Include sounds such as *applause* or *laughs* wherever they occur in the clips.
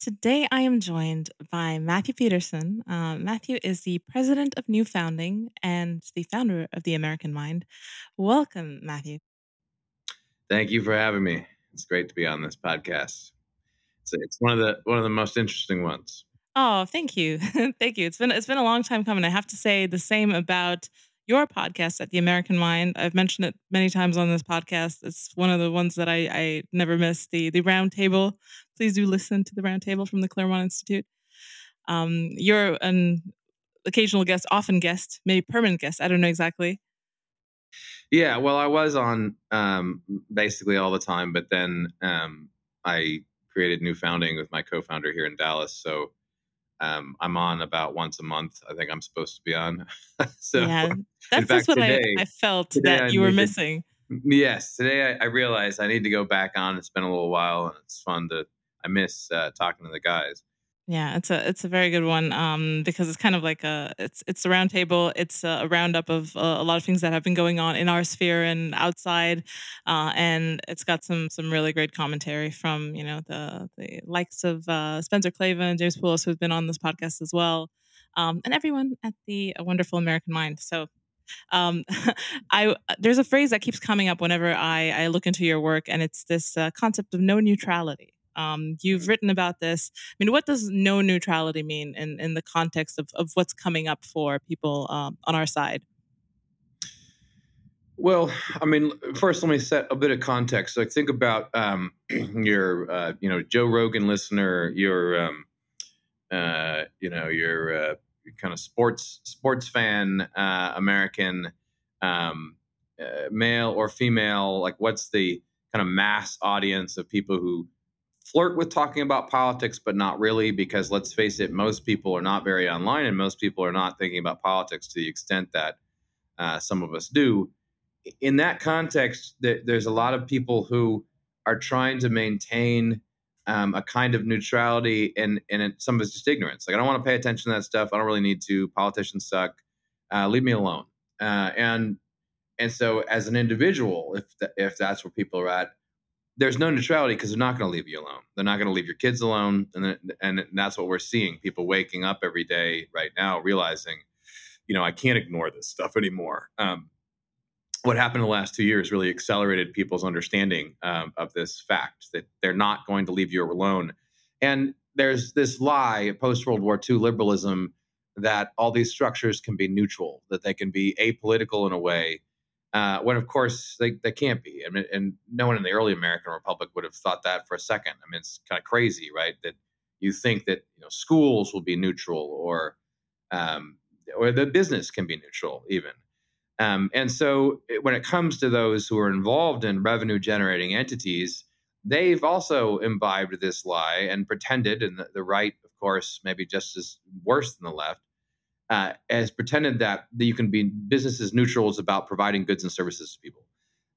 Today, I am joined by Matthew Peterson. Uh, Matthew is the president of New Founding and the founder of the American Mind. Welcome, Matthew. Thank you for having me. It's great to be on this podcast. It's, it's one of the one of the most interesting ones. Oh, thank you, *laughs* thank you. It's been it's been a long time coming. I have to say the same about your podcast at the American Mind. I've mentioned it many times on this podcast. It's one of the ones that I, I never miss. The the roundtable. Please do listen to the roundtable from the Claremont Institute. Um, you're an occasional guest, often guest, maybe permanent guest. I don't know exactly. Yeah, well, I was on um, basically all the time, but then um, I created New Founding with my co-founder here in Dallas. So um, I'm on about once a month. I think I'm supposed to be on. *laughs* so yeah, *laughs* that's fact, what today, I, I, felt that I you were missing. To, yes, today I, I, realized I need to go back on. It's been a little while, and it's fun to. I miss uh, talking to the guys. Yeah, it's a it's a very good one um, because it's kind of like a it's it's a roundtable. It's a, roundup of uh, a lot of things that have been going on in our sphere and outside, uh, and it's got some some really great commentary from you know the the likes of uh, Spencer Klavan, James Poulos who've been on this podcast as well, um, and everyone at the Wonderful American Mind. So um, *laughs* I there's a phrase that keeps coming up whenever I, I look into your work, and it's this uh, concept of no neutrality. Um, you've mm-hmm. written about this. I mean, what does no neutrality mean in, in the context of, of what's coming up for people um, on our side? Well, I mean, first let me set a bit of context. Like, think about um, *clears throat* your, uh, you know, Joe Rogan listener, your, um, uh, you know, your uh, kind of sports sports fan, uh, American, um, uh, male or female. Like, what's the kind of mass audience of people who flirt with talking about politics, but not really, because let's face it, most people are not very online and most people are not thinking about politics to the extent that uh, some of us do. In that context, th- there's a lot of people who are trying to maintain um, a kind of neutrality and, and it, some of it's just ignorance. Like, I don't want to pay attention to that stuff. I don't really need to. Politicians suck. Uh, leave me alone. Uh, and and so, as an individual, if th- if that's where people are at, there's no neutrality because they're not going to leave you alone. They're not going to leave your kids alone, and and that's what we're seeing. People waking up every day right now, realizing, you know, I can't ignore this stuff anymore. Um, what happened in the last two years really accelerated people's understanding um, of this fact that they're not going to leave you alone. And there's this lie, post World War II liberalism, that all these structures can be neutral, that they can be apolitical in a way uh, when of course they, they can't be. I mean, and no one in the early American Republic would have thought that for a second. I mean, it's kind of crazy, right? That you think that you know schools will be neutral, or um, or the business can be neutral, even. Um, and so, it, when it comes to those who are involved in revenue generating entities, they've also imbibed this lie and pretended, and the, the right, of course, maybe just as worse than the left, uh, has pretended that, that you can be business as neutral as about providing goods and services to people.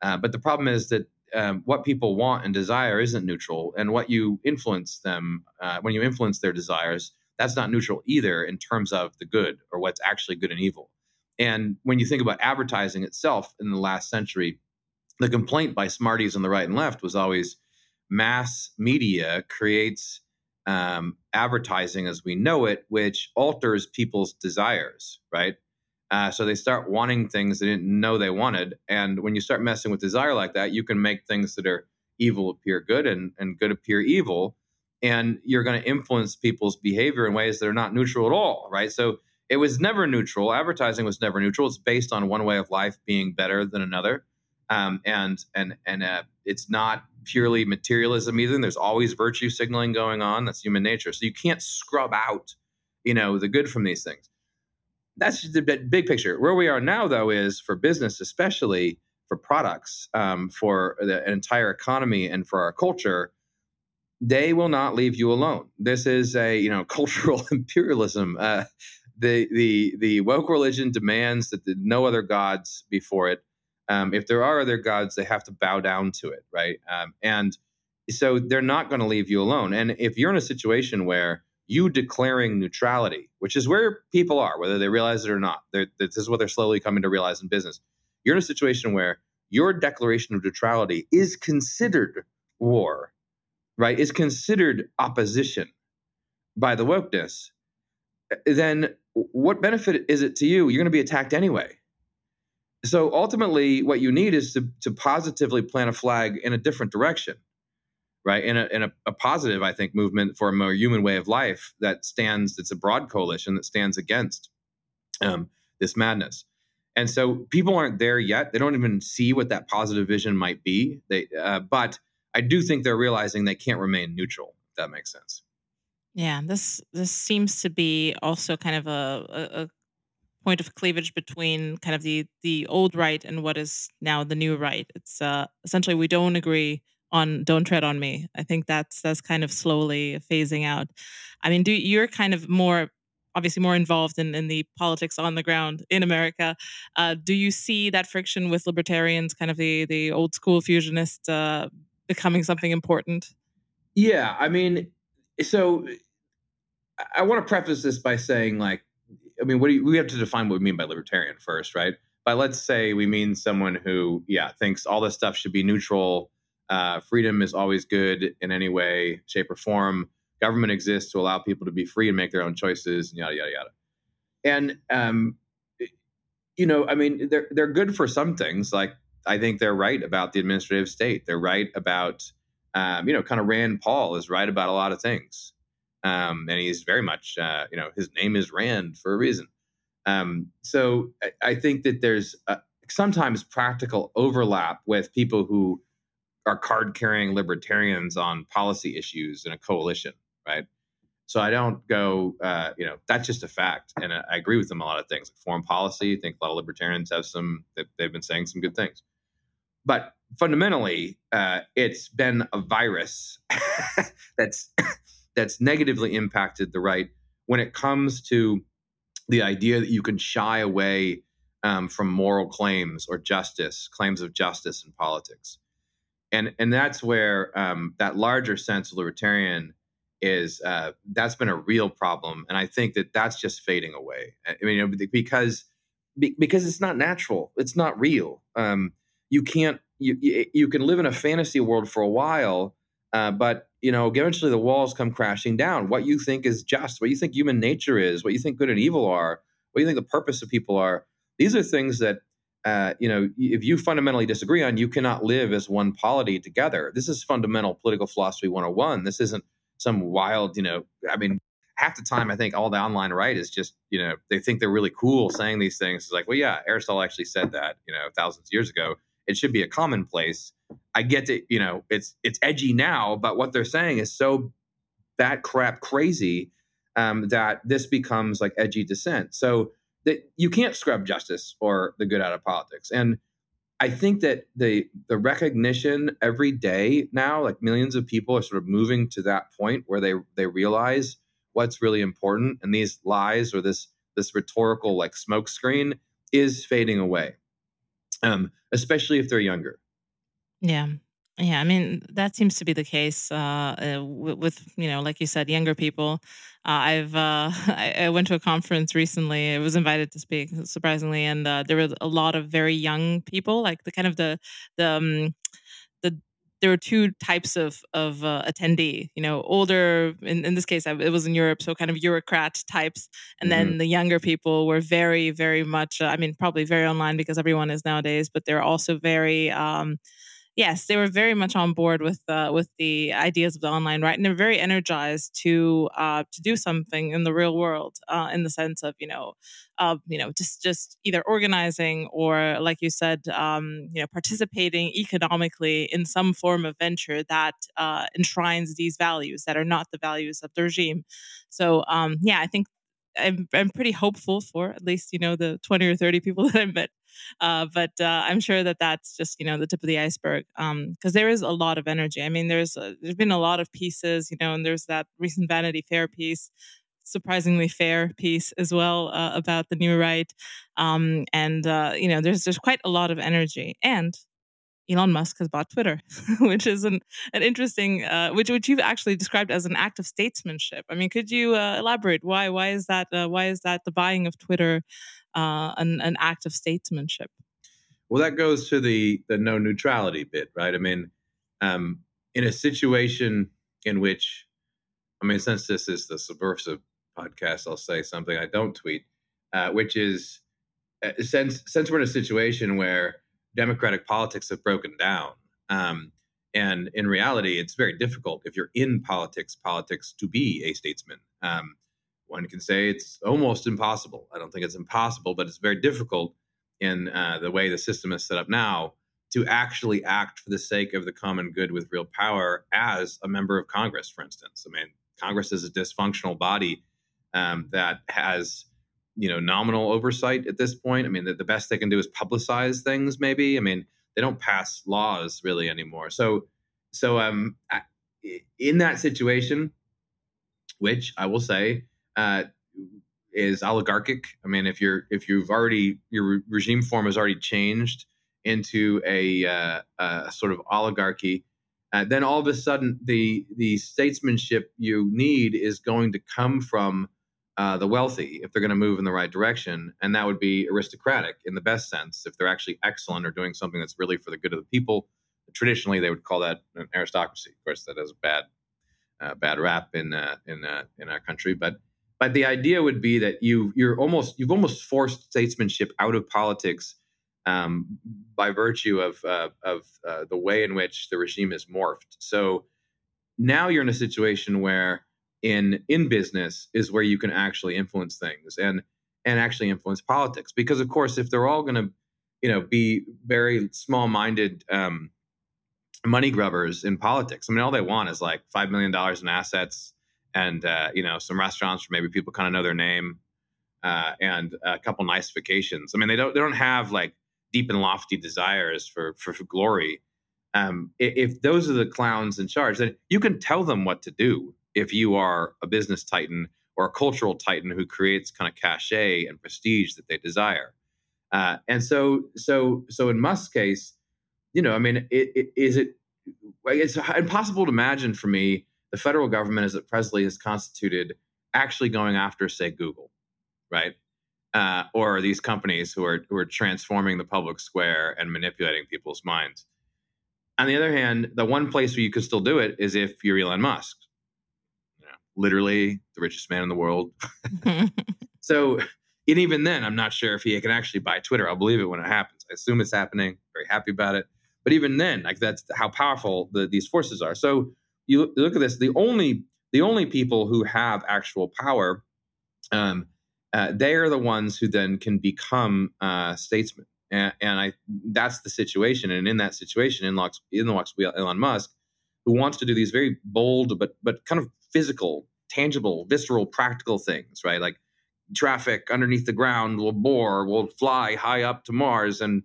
Uh, but the problem is that um, what people want and desire isn't neutral, and what you influence them uh, when you influence their desires, that's not neutral either in terms of the good or what's actually good and evil. And when you think about advertising itself in the last century, the complaint by smarties on the right and left was always mass media creates um, advertising as we know it, which alters people's desires, right? Uh, so they start wanting things they didn't know they wanted. And when you start messing with desire like that, you can make things that are evil appear good and, and good appear evil. And you're going to influence people's behavior in ways that are not neutral at all, right? So it was never neutral. Advertising was never neutral. It's based on one way of life being better than another. Um, and and and uh, it's not purely materialism either. There's always virtue signaling going on. That's human nature. So you can't scrub out, you know, the good from these things. that's the big picture. Where we are now, though, is for business, especially for products, um, for the entire economy, and for our culture. They will not leave you alone. This is a you know *laughs* cultural imperialism. Uh, the the the woke religion demands that the, no other gods before it. Um, if there are other gods, they have to bow down to it, right? Um, and so they're not going to leave you alone. And if you're in a situation where you declaring neutrality, which is where people are, whether they realize it or not, this is what they're slowly coming to realize in business. You're in a situation where your declaration of neutrality is considered war, right? Is considered opposition by the wokeness. Then what benefit is it to you? You're going to be attacked anyway. So ultimately, what you need is to, to positively plant a flag in a different direction, right? In, a, in a, a positive, I think, movement for a more human way of life that stands, it's a broad coalition that stands against um, this madness. And so people aren't there yet. They don't even see what that positive vision might be. They, uh, but I do think they're realizing they can't remain neutral. If that makes sense. Yeah, this this seems to be also kind of a, a, a point of cleavage between kind of the the old right and what is now the new right. It's uh, essentially we don't agree on "Don't Tread on Me." I think that's that's kind of slowly phasing out. I mean, do you're kind of more obviously more involved in, in the politics on the ground in America. Uh, do you see that friction with libertarians, kind of the the old school fusionist, uh, becoming something important? Yeah, I mean, so I want to preface this by saying, like, I mean, what do you, we have to define what we mean by libertarian first, right? But let's say we mean someone who, yeah, thinks all this stuff should be neutral. Uh, freedom is always good in any way, shape, or form. Government exists to allow people to be free and make their own choices, and yada yada yada. And um, you know, I mean, they're they're good for some things. Like I think they're right about the administrative state. They're right about, um, you know, kind of Rand Paul is right about a lot of things. Um, and he's very much, uh, you know, his name is Rand for a reason. Um, so I, I, think that there's a, sometimes practical overlap with people who are card carrying libertarians on policy issues in a coalition, right? So I don't go, uh, you know, that's just a fact. And I agree with them a lot of things. Like foreign policy, I think a lot of libertarians have some, they've been saying some good things. But fundamentally, uh, it's been a virus *laughs* that's that's negatively impacted the right when it comes to the idea that you can shy away um, from moral claims or justice, claims of justice in politics. And, and that's where um, that larger sense of libertarian is uh, that's been a real problem and i think that that's just fading away. I mean because because it's not natural. It's not real. Um, you can't you, you can live in a fantasy world for a while uh, but you know, eventually the walls come crashing down. What you think is just, what you think human nature is, what you think good and evil are, what you think the purpose of people are. These are things that, uh, you know, if you fundamentally disagree on, you cannot live as one polity together. This is fundamental political philosophy 101. This isn't some wild, you know, I mean, half the time I think all the online right is just, you know, they think they're really cool saying these things. It's like, well, yeah, Aristotle actually said that, you know, thousands of years ago. It should be a commonplace I get to, you know, it's it's edgy now, but what they're saying is so that crap crazy um, that this becomes like edgy dissent. So that you can't scrub justice or the good out of politics. And I think that the the recognition every day now, like millions of people are sort of moving to that point where they they realize what's really important, and these lies or this this rhetorical like smokescreen is fading away, um, especially if they're younger. Yeah. Yeah, I mean that seems to be the case uh, uh, with, with, you know, like you said, younger people. Uh, I've uh, *laughs* I, I, went to a conference recently. I was invited to speak, surprisingly, and uh, there were a lot of very young people, like the kind of the the um, the there were two types of of uh, attendee. You know, older in, in this case, it was in Europe, so kind of bureaucrat types, and mm-hmm. then the younger people were very, very much. I mean, probably very online because everyone is nowadays, but they're also very. Um, yes, they were very much on board with uh, with the ideas of the online right, and they're very energized to uh, to do something in the real world, uh, in the sense of you know, you know, just just either organizing or, like you said, um, you know, participating economically in some form of venture that uh, enshrines these values that are not the values of the regime. So, um, yeah, I think I'm I'm pretty hopeful for at least you know the 20 or 30 people *laughs* that I met. Uh, but uh, I'm sure that that's just you know the tip of the iceberg because um, there is a lot of energy. I mean, there's a, there's been a lot of pieces, you know, and there's that recent Vanity Fair piece surprisingly fair piece as well uh, about the new right. Um, and uh, you know, there's there's quite a lot of energy, and Elon Musk has bought Twitter, *laughs* which is an an interesting, uh, which which you've actually described as an act of statesmanship. I mean, could you uh, elaborate why why is that uh, why is that the buying of Twitter uh, an an act of statesmanship? Well, that goes to the the no neutrality bit, right? I mean, um, in a situation in which, I mean, since this is the subversive podcast, I'll say something I don't tweet, uh, which is uh, since since we're in a situation where democratic politics have broken down, um, and in reality, it's very difficult if you're in politics, politics to be a statesman. Um, one can say it's almost impossible. I don't think it's impossible, but it's very difficult in uh, the way the system is set up now to actually act for the sake of the common good with real power as a member of Congress, for instance. I mean, Congress is a dysfunctional body um, that has you know nominal oversight at this point. I mean, the, the best they can do is publicize things. Maybe I mean they don't pass laws really anymore. So so um in that situation, which I will say uh, is oligarchic. I mean, if you're if you've already your regime form has already changed into a, uh, a sort of oligarchy, uh, then all of a sudden the the statesmanship you need is going to come from uh, the wealthy if they're going to move in the right direction. And that would be aristocratic in the best sense. If they're actually excellent or doing something that's really for the good of the people, traditionally they would call that an aristocracy. Of course, that has a bad, uh, bad rap in uh, in uh, in our country. But but the idea would be that you you're almost you've almost forced statesmanship out of politics um, by virtue of uh, of uh, the way in which the regime is morphed. So now you're in a situation where in in business is where you can actually influence things and and actually influence politics. Because of course if they're all going to you know be very small minded um, money grubbers in politics i mean all they want is like five million dollars in assets and uh, you know some restaurants where maybe people kind of know their name uh, and a couple nice vacations. I mean they don't they don't have like deep and lofty desires for for, for glory. Um, if, if those are the clowns in charge then you can tell them what to do if you are a business titan or a cultural titan who creates kind of cachet and prestige that they desire. Uh, and so, so, so in Musk's case, you know, I mean, it, it, is it? It's impossible to imagine for me the federal government, as it presently is constituted, actually going after, say, Google, right? Uh, or these companies who are who are transforming the public square and manipulating people's minds. On the other hand, the one place where you could still do it is if you're Elon Musk, literally the richest man in the world. *laughs* so, and even then, I'm not sure if he can actually buy Twitter. I'll believe it when it happens. I assume it's happening. Very happy about it. But even then, like that's how powerful the, these forces are. So you look at this. The only the only people who have actual power, um, uh, they are the ones who then can become uh, statesmen. And, and, I that's the situation. And in that situation, in Locke's, in the Locke's Elon Musk, who wants to do these very bold but but kind of physical, tangible, visceral, practical things, right? Like traffic underneath the ground will bore, will fly high up to Mars, and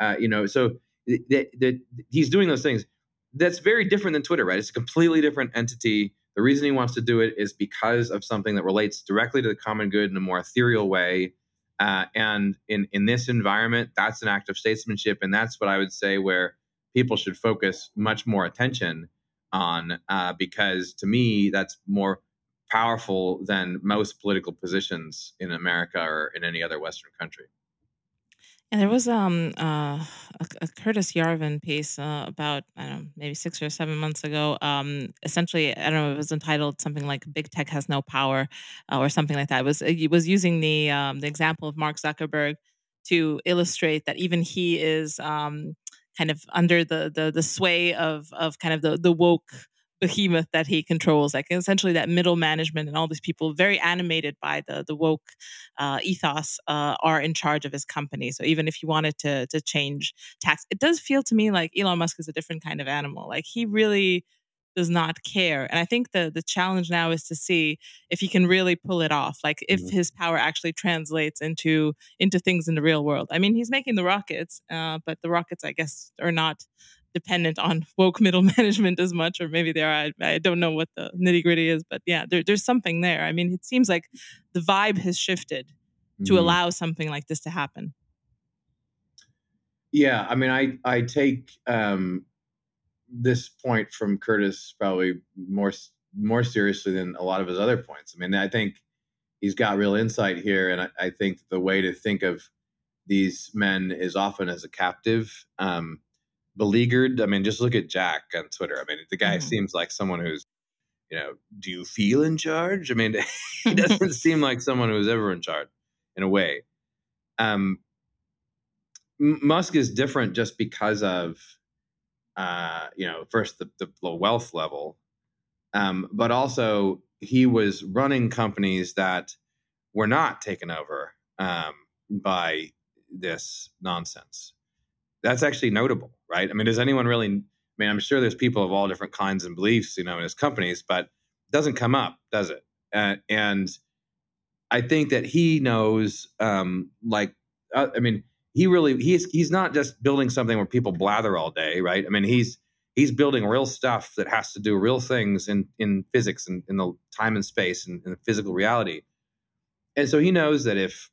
uh, you know, so that he's doing those things. That's very different than Twitter, right? It's a completely different entity. The reason he wants to do it is because of something that relates directly to the common good in a more ethereal way. Uh, and in in this environment, that's an act of statesmanship, and that's what I would say where people should focus much more attention on uh, because to me that's more powerful than most political positions in America or in any other Western country. And there was um uh, a, a Curtis Yarvin piece uh, about I don't know maybe six or seven months ago. Um, essentially, I don't know if it was entitled something like "Big Tech has no power" uh, or something like that. It was it was using the um, the example of Mark Zuckerberg to illustrate that even he is um, kind of under the the the sway of of kind of the the woke behemoth that he controls like essentially that middle management and all these people very animated by the the woke uh, ethos uh, are in charge of his company. So even if you wanted to to change tax it does feel to me like elon musk is a different kind of animal. Like he really does not care. And I think the the challenge now is to see if he can really pull it off. Like if mm-hmm. his power actually translates into into things in the real world. I mean, he's making the rockets, uh, but the rockets, I guess, are not dependent on *laughs* woke middle *laughs* management as much, or maybe they are. I, I don't know what the nitty gritty is, but yeah, there, there's something there. I mean, it seems like the vibe has shifted to mm. allow something like this to happen. Yeah, I mean, I I take um, this point from Curtis probably more more seriously than a lot of his other points. I mean, I think he's got real insight here, and I, I think the way to think of these men is often as a captive. Um, beleaguered. I mean, just look at Jack on Twitter. I mean, the guy mm-hmm. seems like someone who's, you know, do you feel in charge? I mean, *laughs* he doesn't *laughs* seem like someone who's ever in charge in a way. Um, Musk is different just because of, uh, you know, first the, the, wealth level, um, but also he was running companies that were not taken over um, by this nonsense. That's actually notable right? I mean, does anyone really? I mean, I'm sure there's people of all different kinds and beliefs, you know, in his companies, but it doesn't come up, does it? Uh, and I think that he knows, um, like, uh, I mean, he really he's he's not just building something where people blather all day, right? I mean, he's he's building real stuff that has to do real things in in physics and in the time and space and in the physical reality. And so he knows that if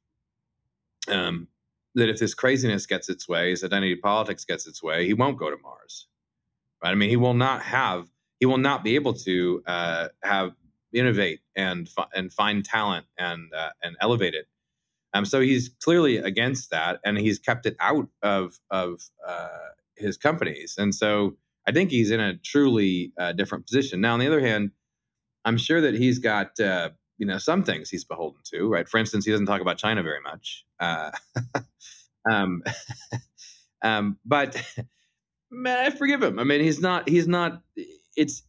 um, that if this craziness gets its way, his identity politics gets its way, he won't go to Mars. Right? I mean, he will not have, he will not be able to uh, have innovate and and find talent and uh, and elevate it. Um, so he's clearly against that, and he's kept it out of of uh, his companies. And so I think he's in a truly uh, different position. Now, on the other hand, I'm sure that he's got uh, you know some things he's beholden to right for instance he doesn't talk about china very much uh, *laughs* um, *laughs* um, but man i forgive him i mean he's not he's not it's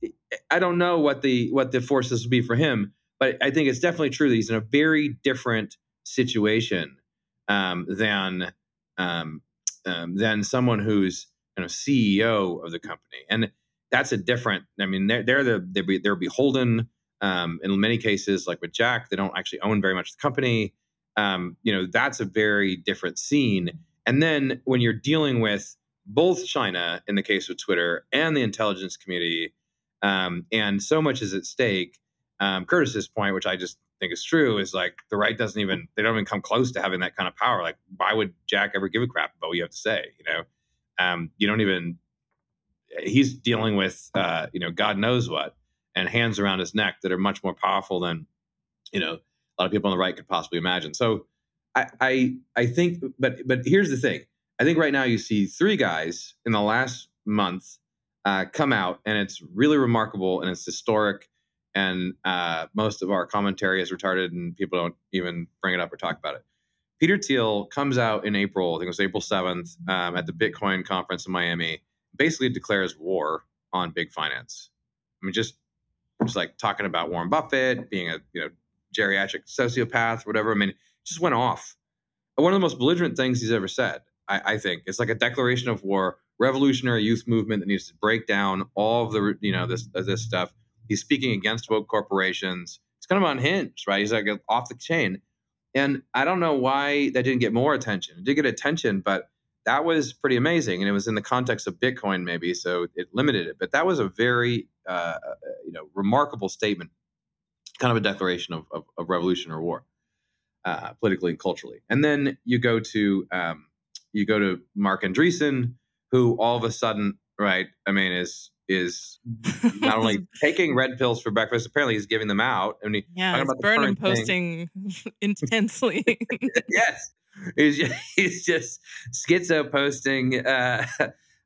i don't know what the what the forces would be for him but i think it's definitely true that he's in a very different situation um, than um, um, than someone who's you know ceo of the company and that's a different i mean they're, they're the they're, they're beholden um, in many cases, like with Jack, they don't actually own very much of the company. Um, you know, that's a very different scene. And then when you're dealing with both China, in the case of Twitter, and the intelligence community, um, and so much is at stake. Curtis's point, which I just think is true, is like the right doesn't even they don't even come close to having that kind of power. Like, why would Jack ever give a crap about what you have to say? You know, um, you don't even. He's dealing with uh, you know God knows what, and hands around his neck that are much more powerful than you know a lot of people on the right could possibly imagine. So I I, I think, but but here's the thing. I think right now you see three guys in the last month uh, come out, and it's really remarkable and it's historic. And uh, most of our commentary is retarded, and people don't even bring it up or talk about it. Peter Thiel comes out in April, I think it was April 7th, um, at the Bitcoin conference in Miami, basically declares war on big finance. I mean, just was like talking about Warren Buffett being a you know geriatric sociopath, or whatever. I mean, just went off. One of the most belligerent things he's ever said. I, I think it's like a declaration of war, revolutionary youth movement that needs to break down all of the you know this this stuff. He's speaking against woke corporations. It's kind of unhinged, right? He's like off the chain. And I don't know why that didn't get more attention. It did get attention, but that was pretty amazing. And it was in the context of Bitcoin, maybe, so it limited it. But that was a very uh, uh, you know, remarkable statement, kind of a declaration of, of, of revolution or war, uh, politically and culturally. And then you go to um, you go to Marc Andreessen, who all of a sudden, right? I mean, is is not *laughs* only taking red pills for breakfast, apparently he's giving them out. I mean, yeah, Burnham posting *laughs* intensely. *laughs* yes, he's just, he's just schizo posting, uh,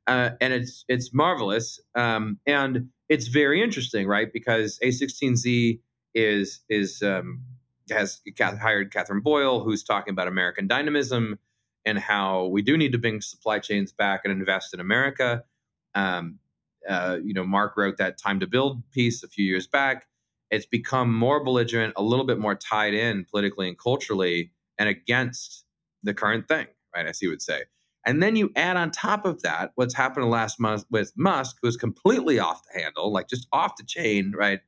uh, and it's it's marvelous. Um, and it's very interesting, right? Because A16Z is is um, has hired Katherine Boyle, who's talking about American dynamism and how we do need to bring supply chains back and invest in America. Um, uh, you know, Marc wrote that time to build piece a few years back. It's become more belligerent, a little bit more tied in politically and culturally, and against the current thing, right? As he would say. And then you add on top of that what's happened last month with Musk, who's completely off the handle, like just off the chain, right?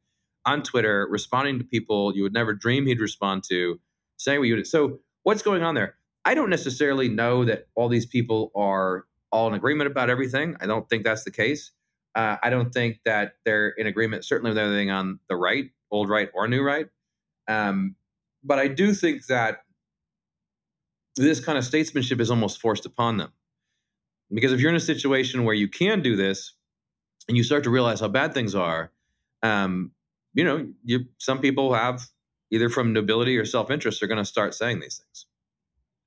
On Twitter, responding to people you would never dream he'd respond to, saying what you would. So, what's going on there? I don't necessarily know that all these people are all in agreement about everything. I don't think that's the case. Uh, I don't think that they're in agreement, certainly with everything on the right, old right or new right. Um, but I do think that this kind of statesmanship is almost forced upon them. Because if you're in a situation where you can do this and you start to realize how bad things are, um, you know, you, some people have either from nobility or self interest are going to start saying these things.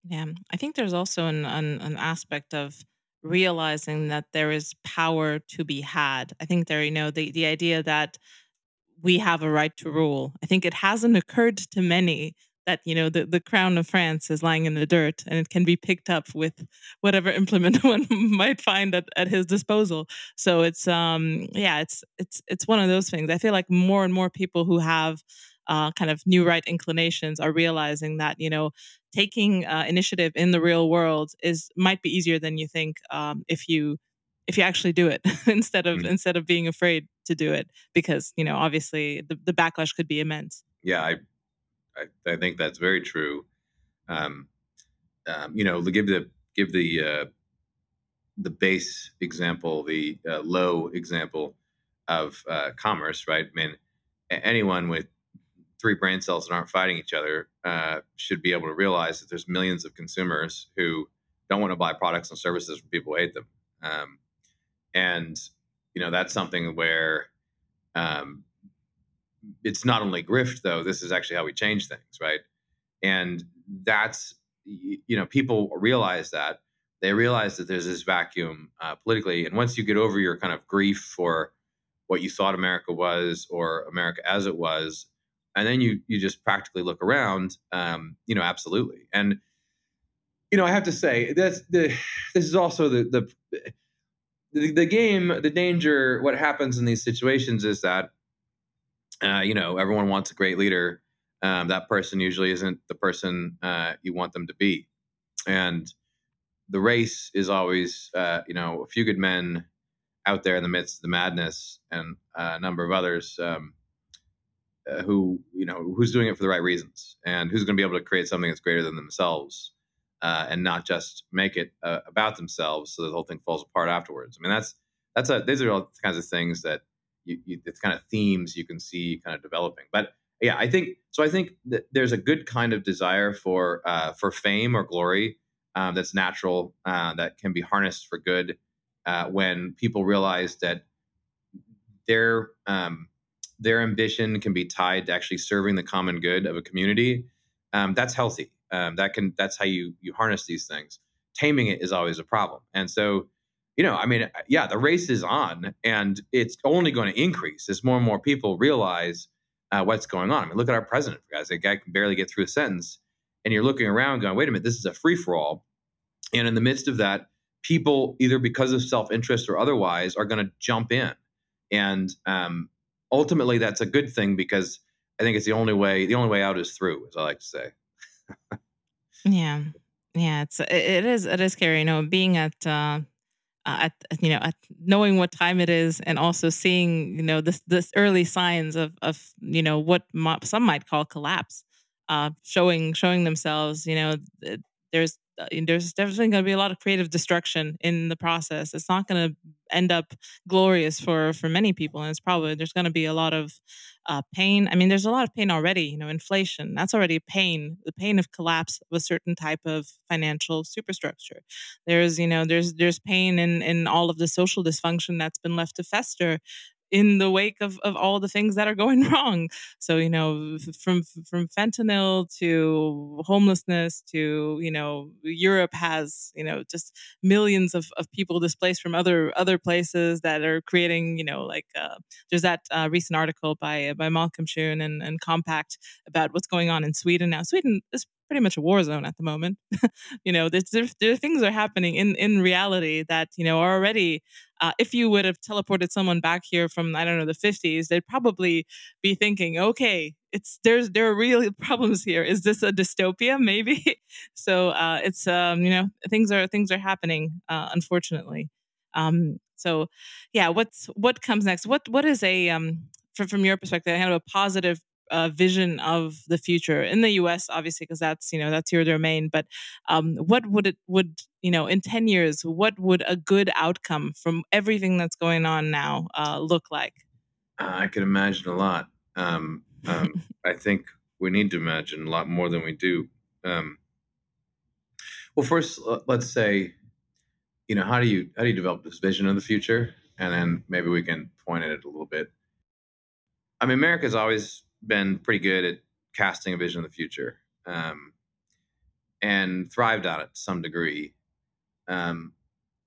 Yeah, I think there's also an, an, an aspect of realizing that there is power to be had. I think there, you know, the, the idea that we have a right to rule. I think it hasn't occurred to many that you know the, the crown of france is lying in the dirt and it can be picked up with whatever *laughs* implement one might find at, at his disposal so it's um yeah it's it's it's one of those things i feel like more and more people who have uh, kind of new right inclinations are realizing that you know taking uh, initiative in the real world is might be easier than you think um, if you if you actually do it *laughs* instead of mm-hmm. instead of being afraid to do it because you know obviously the, the backlash could be immense yeah i I, I think that's very true. Um, um, you know, give the give the uh, the base example, the uh, low example of uh, commerce, right? I mean, anyone with three brain cells that aren't fighting each other uh, should be able to realize that there's millions of consumers who don't want to buy products and services from people who hate them, um, and you know that's something where um, it's not only grift though this is actually how we change things right? And that's you know people realize that. They realize that there's this vacuum uh, politically and once you get over your kind of grief for what you thought america was or america as it was and then you you just practically look around um, you know absolutely and you know i have to say that's the this is also the the the, game the danger what happens in these situations is that uh, you know, everyone wants a great leader. Um, that person usually isn't the person uh, you want them to be. And the race is always, uh, you know, a few good men out there in the midst of the madness and uh, a number of others um, uh, who, you know, who's doing it for the right reasons and who's going to be able to create something that's greater than themselves uh, and not just make it about themselves so the whole thing falls apart afterwards. I mean, that's, that's a, these are all kinds of things that you, you, it's kind of themes you can see kind of developing. But yeah, I think so. I think that there's a good kind of desire for uh, for fame or glory um, that's natural uh, that can be harnessed for good uh, when people realize that their um, their ambition can be tied to actually serving the common good of a community. Um, that's healthy. Um, that can that's how you you harness these things. Taming it is always a problem, and so you know, I mean, uh, yeah, the race is on and it's only going to increase as more and more people realize uh, what's going on. I mean, look at our president, guys. The guy can barely get through a sentence. And you're looking around going, wait a minute, this is a free for all. And in the midst of that, people, either because of self interest or otherwise, are going to jump in. And um, ultimately, that's a good thing because I think it's the only way, the only way out is through, as I like to say. yeah. Yeah. It's, it is, it is scary. You know, being at, uh, at you know at knowing what time it is and also seeing you know this this early signs of of you know what some might call collapse uh, showing showing themselves you know there's there's definitely going to be a lot of creative destruction in the process it's not going to end up glorious for for many people and it's probably there's going to be a lot of uh, pain. I mean, there's a lot of pain already. You know, inflation that's already pain. The pain of collapse of a certain type of financial superstructure. There's you know there's there's pain in in all of the social dysfunction that's been left to fester in the wake of, of all the things that are going *laughs* wrong. So, you know, from from fentanyl to homelessness to, you know, Europe has, you know, just millions of, of people displaced from other other places that are creating, you know, like uh, there's that uh, recent article by by Malcolm Schoen and, and Compact about what's going on in Sweden now. Sweden is pretty much a war zone at the moment. *laughs* you know, there, there things are happening in in reality that you know are already uh, if you would have teleported someone back here from I don't know the 50s, they'd probably be thinking, okay, it's there's there are real *laughs* problems here. Is this a dystopia? Maybe. *laughs* so uh, it's um, you know things are things are happening, uh, unfortunately. Um, so yeah, what's what comes next? What what is a um, from, from your perspective, kind of a positive uh, vision of the future in the U.S. Obviously, because that's you know that's your domain. But um, what would it would you know in ten years? What would a good outcome from everything that's going on now uh, look like? Uh, I can imagine a lot. Um, um, *laughs* I think we need to imagine a lot more than we do. Um, well, first, let's say, you know, how do you how do you develop this vision of the future, and then maybe we can point at it a little bit. I mean, America's always been pretty good at casting a vision of the future um, and thrived on it to some degree. Um,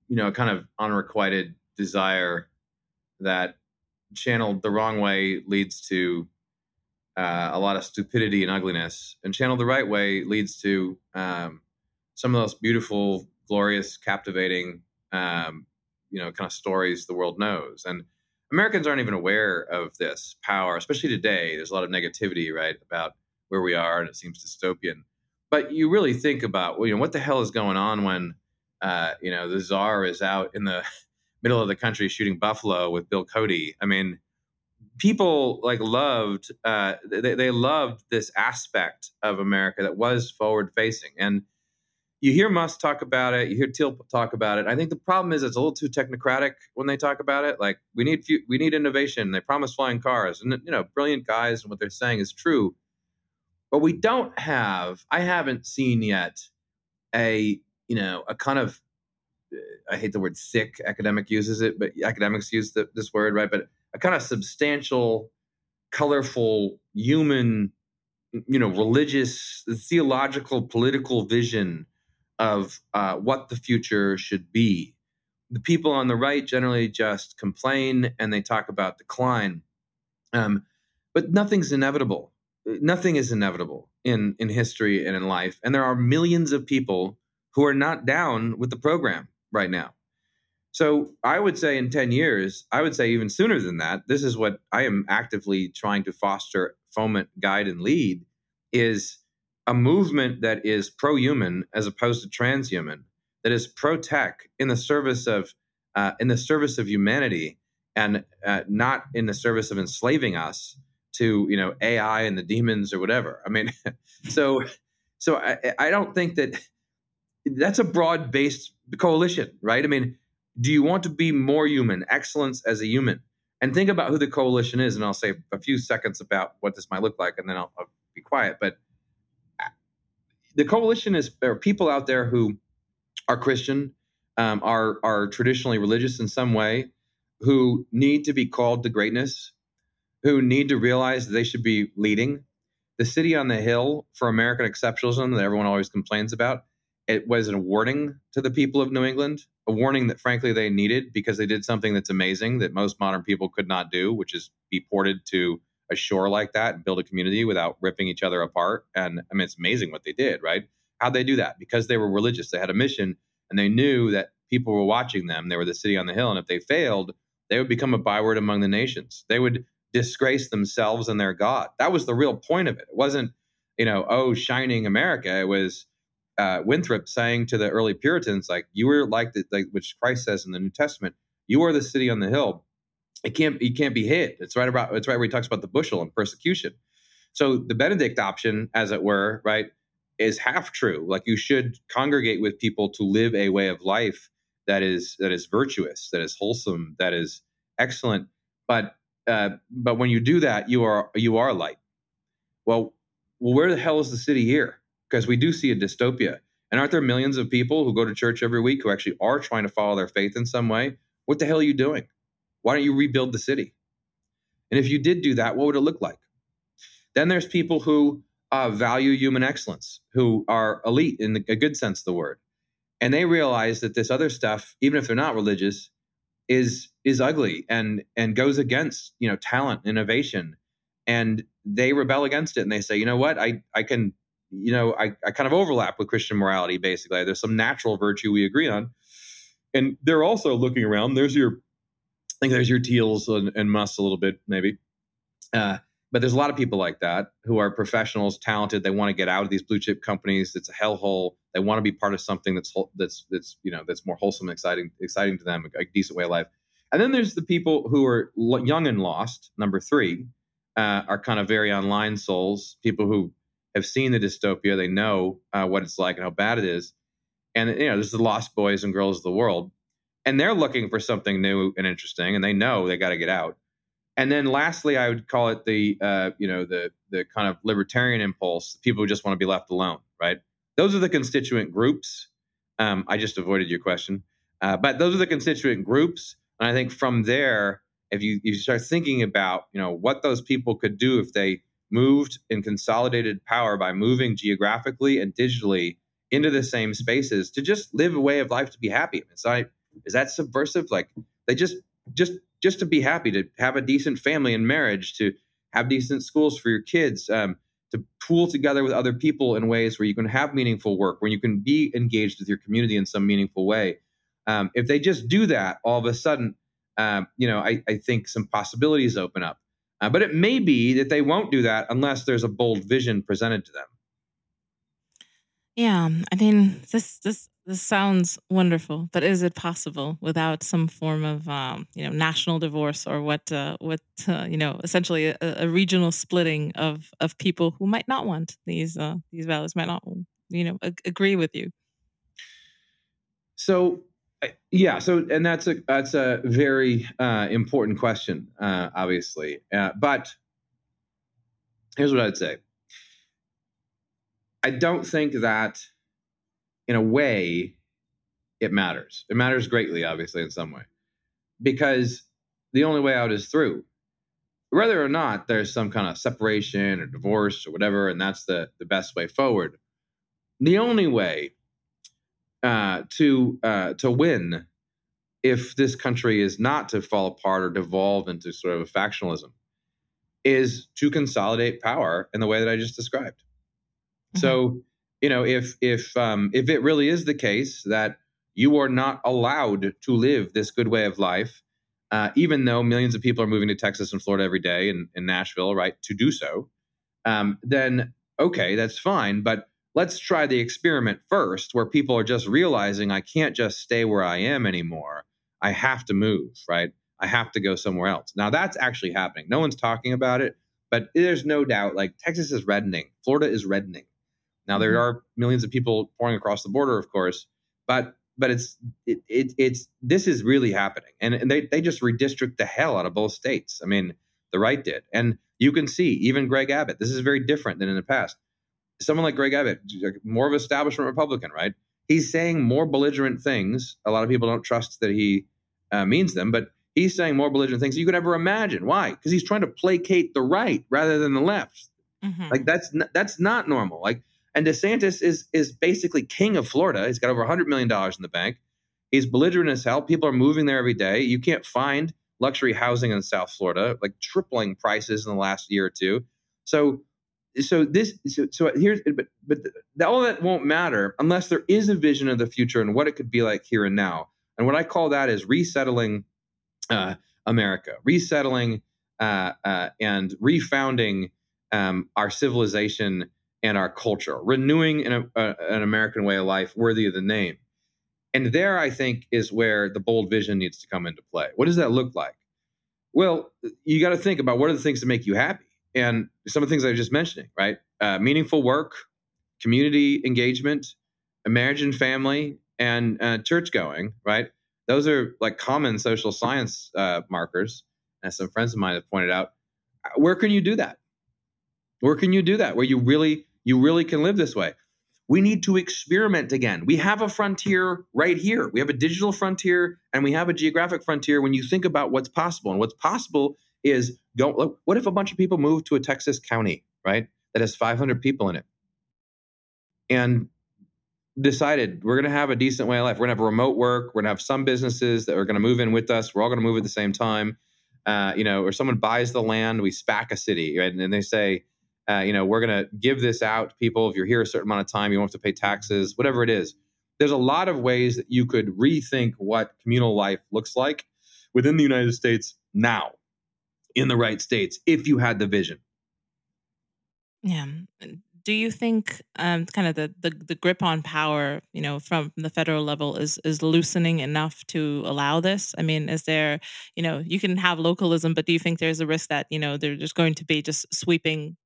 you know, a kind of unrequited desire that channeled the wrong way leads to uh, a lot of stupidity and ugliness, and channeled the right way leads to um, some of those beautiful, glorious, captivating, um, you know, kind of stories the world knows. And Americans aren't even aware of this power, especially today. There's a lot of negativity, right, about where we are, and it seems dystopian. But you really think about, well, you know, what the hell is going on when, uh, you know, the czar is out in the *laughs* middle of the country shooting buffalo with Bill Cody. I mean, people like loved, uh, they, they loved this aspect of America that was forward facing, and you hear Musk talk about it, you hear Thiel talk about it. I think the problem is it's a little too technocratic when they talk about it. Like we need we need innovation. They promise flying cars, and you know, brilliant guys, and what they're saying is true. But we don't have. I haven't seen yet a you know a kind of I hate the word sick. Academic uses it, but academics use the, this word, right? But a kind of substantial, colorful, human, you know, religious, theological, political vision of uh, what the future should be. The people on the right generally just complain and they talk about decline. Um, but nothing's inevitable. Nothing is inevitable in, in history and in life. And there are millions of people who are not down with the program right now. So I would say in 10 years, I would say even sooner than that, this is what I am actively trying to foster, foment, guide, and lead is a movement that is pro human as opposed to transhuman, that is pro tech in the service of uh, in the service of humanity and uh, not in the service of enslaving us to you know AI and the demons or whatever. I mean, *laughs* so so I, I don't think that that's a broad based coalition, right? I mean, do you want to be more human, excellence as a human? And think about who the coalition is, and I'll say a few seconds about what this might look like, and then I'll, I'll be quiet. But the coalition is there are people out there who are Christian, um, are are traditionally religious in some way, who need to be called to greatness, who need to realize that they should be leading. The city on the hill for American exceptionalism that everyone always complains about, it was a warning to the people of New England, a warning that frankly they needed because they did something that's amazing that most modern people could not do, which is be ported to a shore like that and build a community without ripping each other apart. And I mean, it's amazing what they did, right? How'd they do that? Because they were religious. They had a mission and they knew that people were watching them. They were the city on the hill. And if they failed, they would become a byword among the nations. They would disgrace themselves and their God. That was the real point of it. It wasn't, you know, oh, shining America. It was uh, Winthrop saying to the early Puritans, like, you were like the, like, which Christ says in the New Testament, you are the city on the hill it can't it can't be hid. It's right about it's right where he talks about the bushel and persecution. So the Benedict option, as it were, right, is half true. Like you should congregate with people to live a way of life that is that is virtuous, that is wholesome, that is excellent. But uh, but when you do that, you are you are light. Well, well, where the hell is the city here? Because we do see a dystopia. And aren't there millions of people who go to church every week who actually are trying to follow their faith in some way? What the hell are you doing? Why don't you rebuild the city? And if you did do that, what would it look like? Then there's people who uh, value human excellence, who are elite in the, a good sense of the word, and they realize that this other stuff, even if they're not religious, is is ugly and and goes against you know talent, innovation, and they rebel against it and they say, you know what, I I can, you know, I, I kind of overlap with Christian morality basically. There's some natural virtue we agree on, and they're also looking around. There's your, I think there's your Thiels and, and a little bit maybe. Uh, but there's a lot of people like that who are professionals, talented. They want to get out of these blue chip companies. It's a hellhole. They want to be part of something that's that's that's you know that's more wholesome, exciting, exciting to them, a, decent way of life. And then there's the people who are young and lost. Number three uh, are kind of very online souls, people who have seen the dystopia. They know uh, what it's like and how bad it is. And you know, this is the lost boys and girls of the world, and they're looking for something new and interesting, and they know they got to get out. And then lastly, I would call it the uh, you know the the kind of libertarian impulse, people who just want to be left alone, right? Those are the constituent groups. Um, I just avoided your question, uh, but those are the constituent groups, and I think from there, if you you start thinking about you know what those people could do if they moved and consolidated power by moving geographically and digitally into the same spaces to just live a way of life to be happy. It's like, is that subversive? Like they just just just to be happy, to have a decent family and marriage, to have decent schools for your kids, um, to pool together with other people in ways where you can have meaningful work, where you can be engaged with your community in some meaningful way. Um, if they just do that, all of a sudden, um, you know, I, I, think some possibilities open up. Uh, but it may be that they won't do that unless there's a bold vision presented to them. Yeah, I mean, this this this sounds wonderful, but is it possible without some form of, um, you know, national divorce or what, uh, what, uh, you know, essentially a, a, regional splitting of of people who might not want these uh, these values, might not, you know, ag- agree with you? So, yeah, so and that's a that's a very uh, important question, uh, obviously, uh, but here's what I'd say. I don't think that in a way, it matters. It matters greatly, obviously, in some way, because the only way out is through. Whether or not there's some kind of separation or divorce or whatever, and that's the, the best way forward. The only way uh, to uh, to win, if this country is not to fall apart or devolve into sort of a factionalism, is to consolidate power in the way that I just described. Mm-hmm. So you know, if if um, if it really is the case that you are not allowed to live this good way of life, uh, even though millions of people are moving to Texas and Florida every day and, in Nashville, right, to do so, um, then okay, that's fine. But let's try the experiment first, where people are just realizing I can't just stay where I am anymore. I have to move, right? I have to go somewhere else. Now that's actually happening. No one's talking about it, but there's no doubt. Like Texas is reddening, Florida is reddening. Now there mm-hmm. are millions of people pouring across the border, of course, but but it's it, it it's this is really happening, and and they they just redistrict the hell out of both states. I mean, the right did, and you can see even Greg Abbott. This is very different than in the past. Someone like Greg Abbott, more of establishment Republican, right? He's saying more belligerent things. A lot of people don't trust that he uh, means them, but he's saying more belligerent things you could ever imagine. Why? Because he's trying to placate the right rather than the left. Mm-hmm. Like that's n- that's not normal. Like and DeSantis is is basically king of Florida. He's got over 100 million dollars in the bank. He's belligerent as hell. People are moving there every day. You can't find luxury housing in South Florida, like tripling prices in the last year or two. So so this so, so here's but but the, all that won't matter unless there is a vision of the future and what it could be like here and now. And what I call that is resettling uh, America, resettling uh, uh, and refounding um, our civilization and our culture, renewing an, a, an American way of life worthy of the name. And there, I think, is where the bold vision needs to come into play. What does that look like? Well, you got to think about what are the things that make you happy. And some of the things I was just mentioning, right? Uh, meaningful work, community engagement, marriage and family, and uh, church going, right? Those are like common social science uh, markers. As some friends of mine have pointed out, where can you do that? Where can you do that? Where you really you really can live this way. We need to experiment again. We have a frontier right here. We have a digital frontier and we have a geographic frontier when you think about what's possible. And what's possible is go what if a bunch of people move to a Texas county, right? That has 500 people in it. And decided we're going to have a decent way of life. We're going to have remote work. We're going to have some businesses that are going to move in with us. We're all going to move at the same time. Uh, you know, or someone buys the land, we SPAC a city, right? And they say, uh, you know, we're going to give this out to people. If you're here a certain amount of time, you won't have to pay taxes, whatever it is. there's a lot of ways that you could rethink what communal life looks like within the United States now in the right states if you had the vision. Yeah. Do you think um, kind of the, the the grip on power, you know, from the federal level is is loosening enough to allow this? I mean, is there, you know, you can have localism, but do you think there's a risk that you know they're just going to be just sweeping,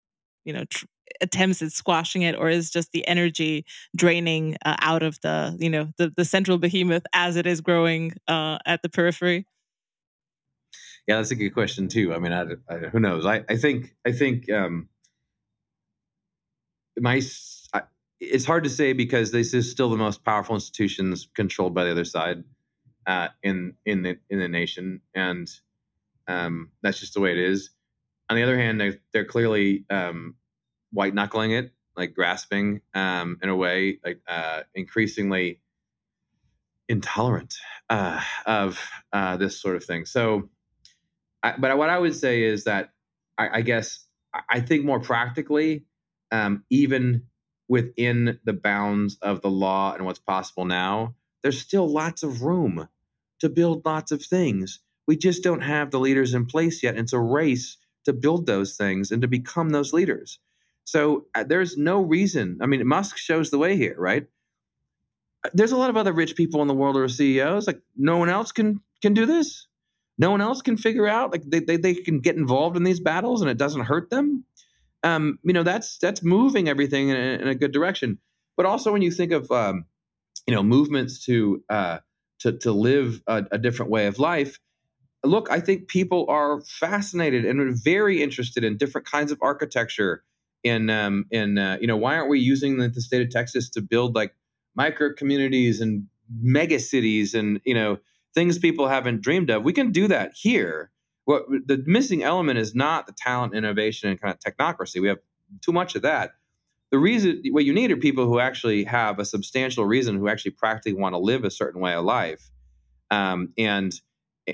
you know, tr- attempts at squashing it, or is just the energy draining uh, out of the you know the the central behemoth as it is growing uh, at the periphery? Yeah, that's a good question too. I mean, I, I, who knows? I, I think I think um, my it's hard to say because this is still the most powerful institutions controlled by the other side uh, in in the in the nation, and um, that's just the way it is. On the other hand, they're, they're clearly um, white knuckling it, like grasping um, in a way, like uh, increasingly intolerant uh, of uh, this sort of thing. So, I, but what I would say is that I, I guess I think more practically, um, even within the bounds of the law and what's possible now, there's still lots of room to build lots of things. We just don't have the leaders in place yet. It's a race to build those things and to become those leaders. So uh, there's no reason. I mean, Musk shows the way here, right? There's a lot of other rich people in the world who are CEOs. Like no one else can can do this. No one else can figure out. Like they they, they can get involved in these battles and it doesn't hurt them. Um, you know, that's that's moving everything in a, in a good direction. But also when you think of um, you know movements to uh, to to live a, a different way of life, look, I think people are fascinated and very interested in different kinds of architecture in um, in uh, you know why aren't we using the, the, state of Texas to build like micro communities and mega cities and you know things people haven't dreamed of? We can do that here. What the missing element is not the talent, innovation, and kind of technocracy. We have too much of that. The reason what you need are people who actually have a substantial reason, who actually practically want to live a certain way of life, um, and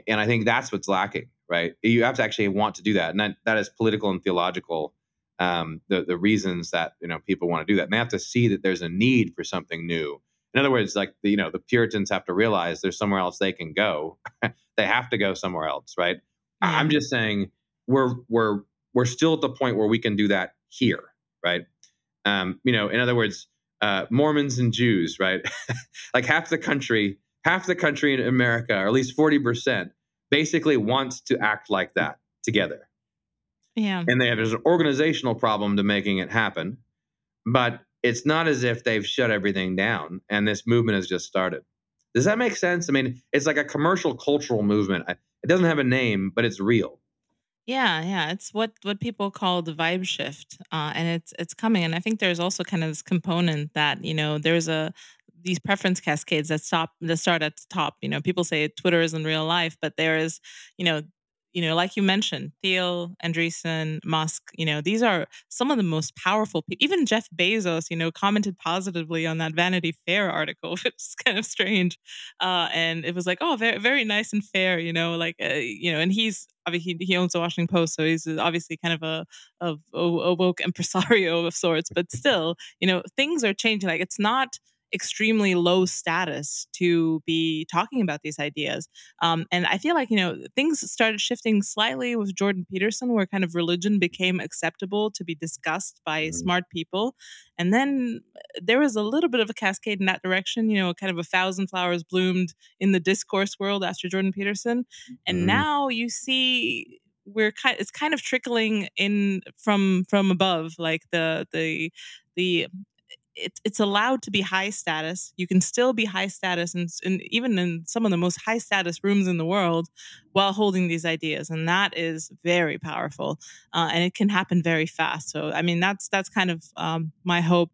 and I think that's what's lacking. Right? You have to actually want to do that, and that that is political and theological um, the the reasons that you know people want to do that. And they have to see that there's a need for something new. In other words, like the, you know the Puritans have to realize there's somewhere else they can go. *laughs* they have to go somewhere else, right? Mm-hmm. I'm just saying we're we're we're still at the point where we can do that here, right? Um, you know, in other words, uh, Mormons and Jews, right? *laughs* like half the country, half the country in America, or at least forty percent, basically wants to act like that together yeah. And they have there's an organizational problem to making it happen. But it's not as if they've shut everything down and this movement has just started. Does that make sense? I mean, it's like a commercial cultural movement. It doesn't have a name, but it's real. Yeah, yeah, it's what what people call the vibe shift, uh, and it's it's coming. And I think there's also kind of this component that you know there's a these preference cascades that stop that start at the top. You know, people say Twitter isn't real life, but there is you know you know, like you mentioned, Thiel, Andreessen, Musk, you know, these are some of the most powerful people. Even Jeff Bezos, you know, commented positively on that Vanity Fair article, *laughs* which is kind of strange. Uh, and it was like, oh, very, very nice and fair, you know, like, uh, you know, and he's obviously he, he owns the Washington Post, so he's obviously kind of a, of a woke *laughs* impresario of sorts. But still, you know, things are changing. Like, it's not extremely low status to be talking about these ideas. Um, and I feel like, you know, things started shifting slightly with Jordan Peterson, where kind of religion became acceptable to be discussed by mm-hmm. smart people. And then uh, there was a little bit of a cascade in that direction, you know, kind of a thousand flowers bloomed in the discourse world after Jordan Peterson. And mm-hmm. now you see we're kind it's kind of trickling in from from above like the the the it's it's allowed to be high status. You can still be high status, and, and even in some of the most high status rooms in the world, while holding these ideas, and that is very powerful, uh, and it can happen very fast. So, I mean, that's that's kind of um, my hope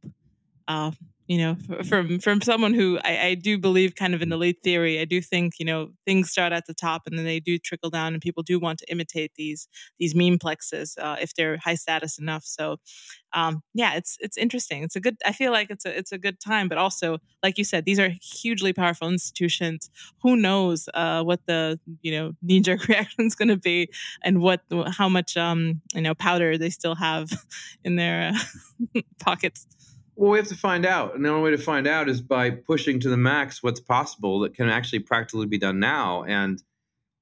uh, you know from from someone who I, I, do believe kind of in elite theory. I do think you know things start at the top and then they do trickle down and people do want to imitate these these meme plexes uh, if they're high status enough. So um, yeah it's it's interesting. It's a good i feel like it's a it's a good time but also like you said these are hugely powerful institutions. Who knows uh, what the you know knee jerk *laughs* reaction is going to be and what how much um you know powder they still have *laughs* in their uh, *laughs* pockets Well, we have to find out, and the only way to find out is by pushing to the max what's possible that can actually practically be done now. And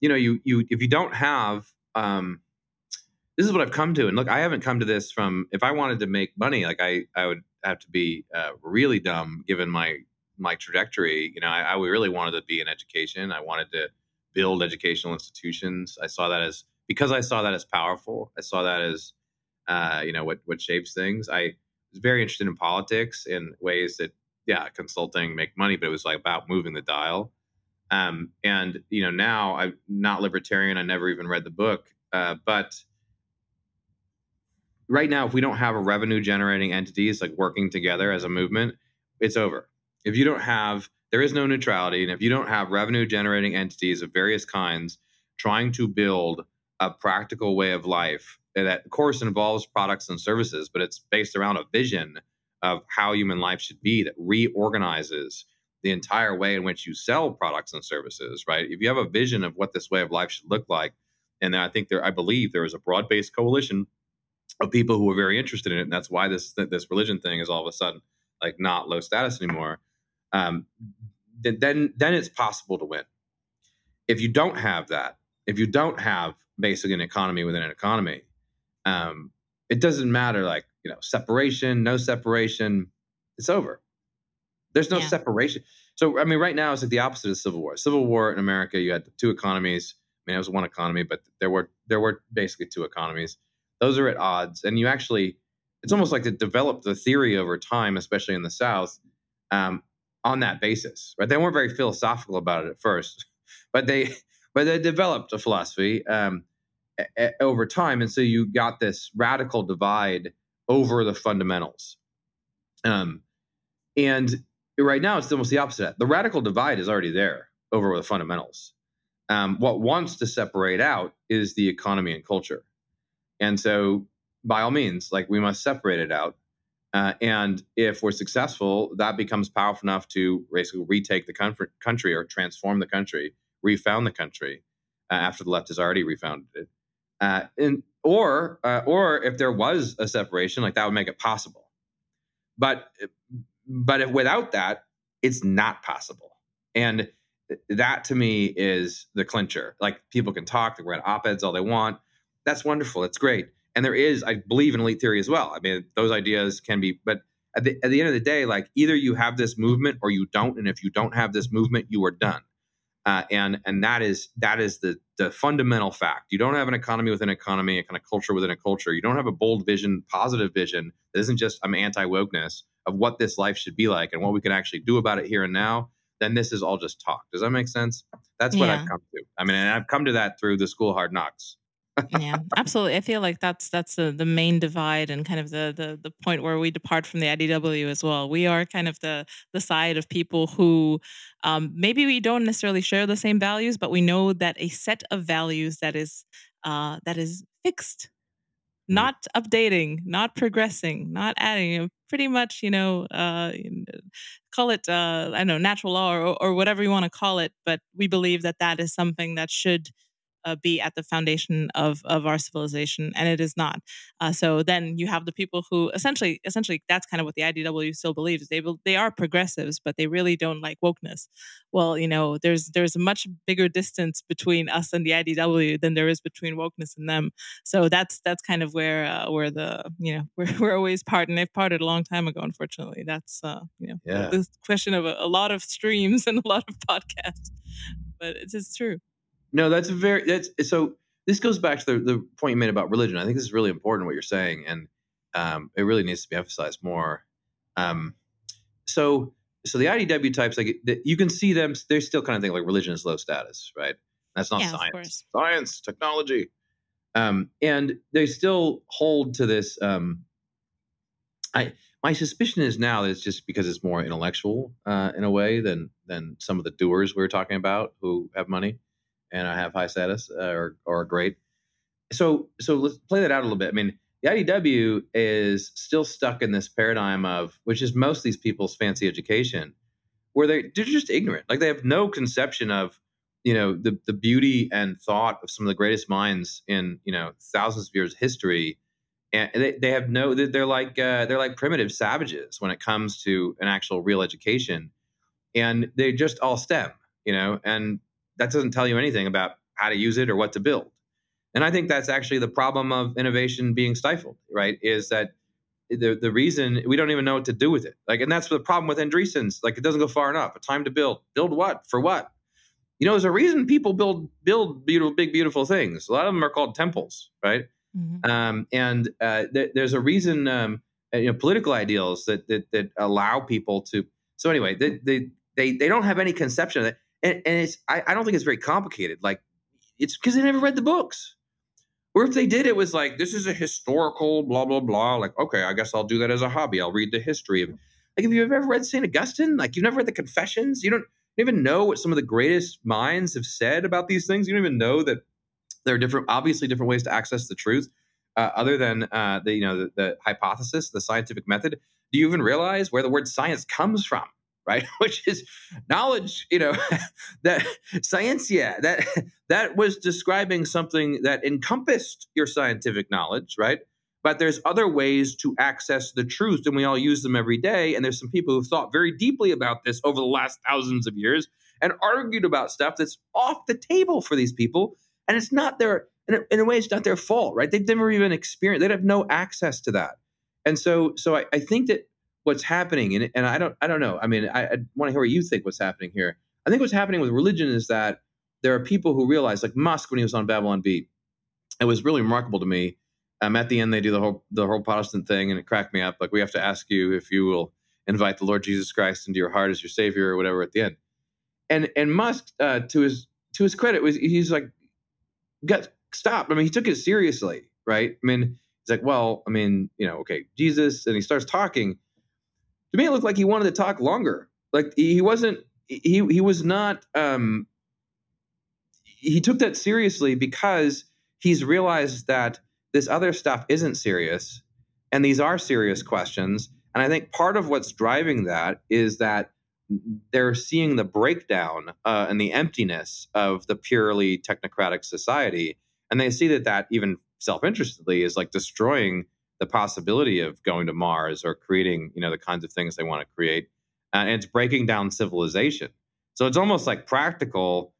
you know, you you if you don't have um, this is what I've come to. And look, I haven't come to this from if I wanted to make money, like I I would have to be uh, really dumb given my my trajectory. You know, I, I really wanted to be in education. I wanted to build educational institutions. I saw that as because I saw that as powerful. I saw that as uh, you know what what shapes things. I was very interested in politics in ways that yeah, consulting make money, but it was like about moving the dial. Um, and you know now I'm not libertarian. I never even read the book, uh, but right now, if we don't have a revenue generating entities like working together as a movement, it's over. If you don't have, there is no neutrality. And if you don't have revenue generating entities of various kinds trying to build a practical way of life that, course, involves products and services, but it's based around a vision of how human life should be that reorganizes the entire way in which you sell products and services, right? If you have a vision of what this way of life should look like, and I think there, I believe there is a broad based coalition of people who are very interested in it, and that's why this this religion thing is all of a sudden like not low status anymore. Um, then then it's possible to win. If you don't have that, if you don't have basically an economy within an economy, um, it doesn't matter like you know separation, no separation, it's over. There's no yeah. separation. So I mean, right now it's like the opposite of the Civil War. Civil War in America, you had two economies. I mean, it was one economy, but there were there were basically two economies those are at odds and you actually it's almost like to develop the theory over time especially in the south um, on that basis right they weren't very philosophical about it at first *laughs* but they but they developed a philosophy um, a, over time and so you got this radical divide over the fundamentals um, and right now it's almost the opposite the radical divide is already there over the fundamentals um, what wants to separate out is the economy and culture and so, by all means, like we must separate it out. Uh, and if we're successful, that becomes powerful enough to basically retake the country or transform the country, refound the country uh, after the left has already refounded it. Uh, and or uh, or if there was a separation, like that would make it possible. But but if without that, it's not possible. And that to me is the clincher. Like people can talk, they write op eds all they want that's wonderful. That's great. And there is, I believe in elite theory as well. I mean, those ideas can be, but at the, at the end of the day, like either you have this movement or you don't. And if you don't have this movement, you are done. Uh, and and that is that is the the fundamental fact. You don't have an economy within an economy, a kind of culture within a culture. You don't have a bold vision, positive vision that isn't just I'm anti wokeness of what this life should be like and what we can actually do about it here and now. Then this is all just talk. Does that make sense? That's what yeah. I've come to. I mean, and I've come to that through the school hard knocks yeah, absolutely. I feel like that's that's the, the main divide and kind of the, the the point where we depart from the IDW as well. We are kind of the the side of people who um, maybe we don't necessarily share the same values, but we know that a set of values that is uh, that is fixed, mm. not updating, not progressing, not adding. Pretty much, you know, uh, call it uh, I don't know natural law or, or whatever you want to call it, but we believe that that is something that should uh, be at the foundation of of our civilization, and it is not. Uh, so then you have the people who essentially, essentially, that's kind of what the IDW still believes. They they are progressives, but they really don't like wokeness. Well, you know, there's there's a much bigger distance between us and the IDW than there is between wokeness and them. So that's that's kind of where uh, where the you know *laughs* we're, we're always part, and they've parted a long time ago. Unfortunately, that's uh, you know yeah. the question of a, a lot of streams *laughs* and a lot of podcasts, but it's, it's true. No, that's a very that's so. This goes back to the, the point you made about religion. I think this is really important what you're saying, and um, it really needs to be emphasized more. Um, so, so the IDW types, like you can see them, they're still kind of think like religion is low status, right? That's not yeah, science. Science, technology, um, and they still hold to this. Um, I my suspicion is now that it's just because it's more intellectual uh, in a way than than some of the doers we were talking about who have money and I have high status uh, or or great. So so let's play that out a little bit. I mean, the IDW is still stuck in this paradigm of which is most of these people's fancy education, where they they're just ignorant. Like they have no conception of you know the the beauty and thought of some of the greatest minds in you know thousands of years of history and they, they have no they're like uh, they're like primitive savages when it comes to an actual real education and they just all stem you know and that doesn't tell you anything about how to use it or what to build. And i think that's actually the problem of innovation being stifled right is that the the reason we don't even know what to do with it. Like and that's the problem with andreessens. Like it doesn't go far enough. A time to build. Build what? For what? You know there's a reason people build build beautiful big beautiful things. A lot of them are called temples right? Mm-hmm. Um, and uh, th- there's a reason, um, uh, you know, political ideals that, that, that allow people to. So anyway, they, they, they, they don't have any conception of that. And, and it's, I, I don't think it's very complicated. Like it's because they never read the books. Or if they did, it was like, this is a historical blah, blah, blah. Like, okay, I guess I'll do that as a hobby. I'll read the history of like, if you've ever read St. Augustine, like you've never read the Confessions, you don't even know what some of the greatest minds have said about these things. You don't even know that there are different, obviously, different ways to access the truth, uh, other than uh, the you know the, the, hypothesis, the scientific method. Do you even realize where the word science comes from? Right, *laughs* which is knowledge. You know *laughs* that scientia that that was describing something that encompassed your scientific knowledge, right? But there's other ways to access the truth, and we all use them every day. And there's some people who've thought very deeply about this over the last thousands of years and argued about stuff that's off the table for these people and it's not their in a, way it's not their fault right they've never even experienced they have no access to that and so so i, I think that what's happening and, and i don't i don't know i mean i, I want to hear what you think what's happening here i think what's happening with religion is that there are people who realize like musk when he was on babylon bee it was really remarkable to me um, at the end they do the whole the whole protestant thing and it cracked me up like we have to ask you if you will invite the lord jesus christ into your heart as your savior or whatever at the end and and musk uh, to his to his credit was he's like got stopped. I mean, he took it seriously, right? I mean, he's like, well, I mean, you know, okay, Jesus, and he starts talking. To me, it looked like he wanted to talk longer. Like he wasn't. He he was not. um He took that seriously because he's realized that this other stuff isn't serious, and these are serious questions. And I think part of what's driving that is that they're seeing the breakdown uh, and the emptiness of the purely technocratic society, and they see that that even self-interestedly is like destroying the possibility of going to Mars or creating you know the kinds of things they want to create, uh, and it's breaking down civilization. So it's almost like practical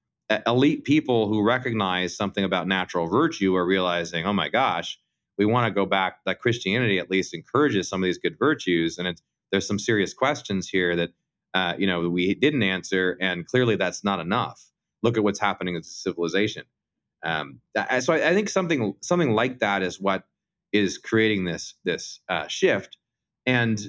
elite people who recognize something about natural virtue are realizing, oh my gosh, we want to go back. That Christianity at least encourages some of these good virtues, and it's there's some serious questions here that uh, you know, we didn't answer, and clearly that's not enough. Look at what's happening in civilization. Um, so I, I, think something something like that is what is creating this this uh, shift. And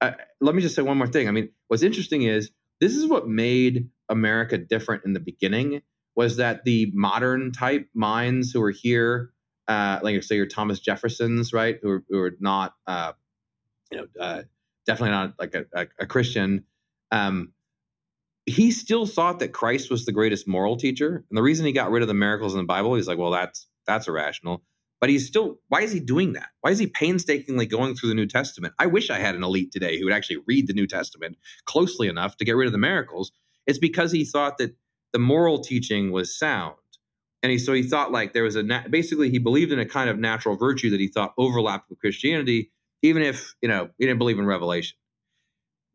uh, let me just say one more thing. I mean, what's interesting is this is what made America different in the beginning was that the modern type minds who were here, uh, like say your Thomas Jeffersons, right, who were, who are not, uh, you know, uh, definitely not like a, a, a Christian, um, he still thought that Christ was the greatest moral teacher. And the reason he got rid of the miracles in the Bible, he's like, well, that's that's irrational. But he's still, why is he doing that? Why is he painstakingly going through the New Testament? I wish I had an elite today who would actually read the New Testament closely enough to get rid of the miracles. It's because he thought that the moral teaching was sound. And he, so he thought like there was a, basically, he believed in a kind of natural virtue that he thought overlapped with Christianity, even if, you know, he didn't believe in revelation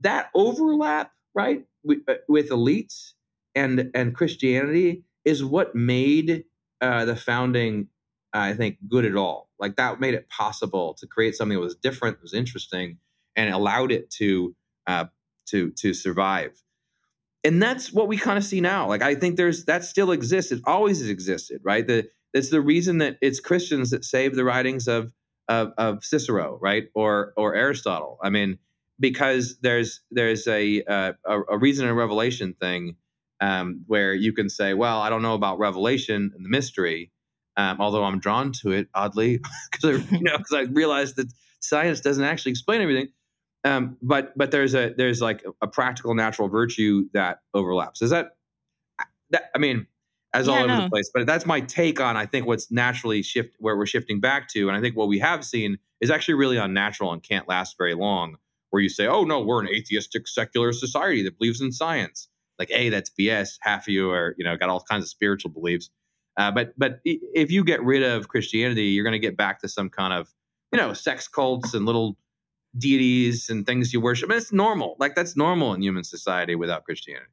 that overlap, right, with, uh, with elites and and Christianity is what made uh, the founding, I think, good at all. Like that made it possible to create something that was different, was interesting, and allowed it to uh, to to survive. And that's what we kind of see now. Like I think there's that still exists. It always has existed, right? The that's the reason that it's Christians that save the writings of of, of Cicero, right, or or Aristotle. I mean, because there's there's a uh, a, a, reason in Revelation thing um, where you can say, well, I don't know about Revelation and the mystery, um, although I'm drawn to it oddly *laughs* because you know because I realized that science doesn't actually explain everything. Um, but but there's a there's like a practical natural virtue that overlaps. Is that that I mean as yeah, all over no. the place. But that's my take on I think what's naturally shift where we're shifting back to, and I think what we have seen is actually really unnatural and can't last very long where you say, oh, no, we're an atheistic secular society that believes in science. Like, A, that's BS. Half of you are, you know, got all kinds of spiritual beliefs. Uh, but but if you get rid of Christianity, you're going to get back to some kind of you know, sex cults and little deities and things you worship. Mean, it's normal. Like that's normal in human society without Christianity.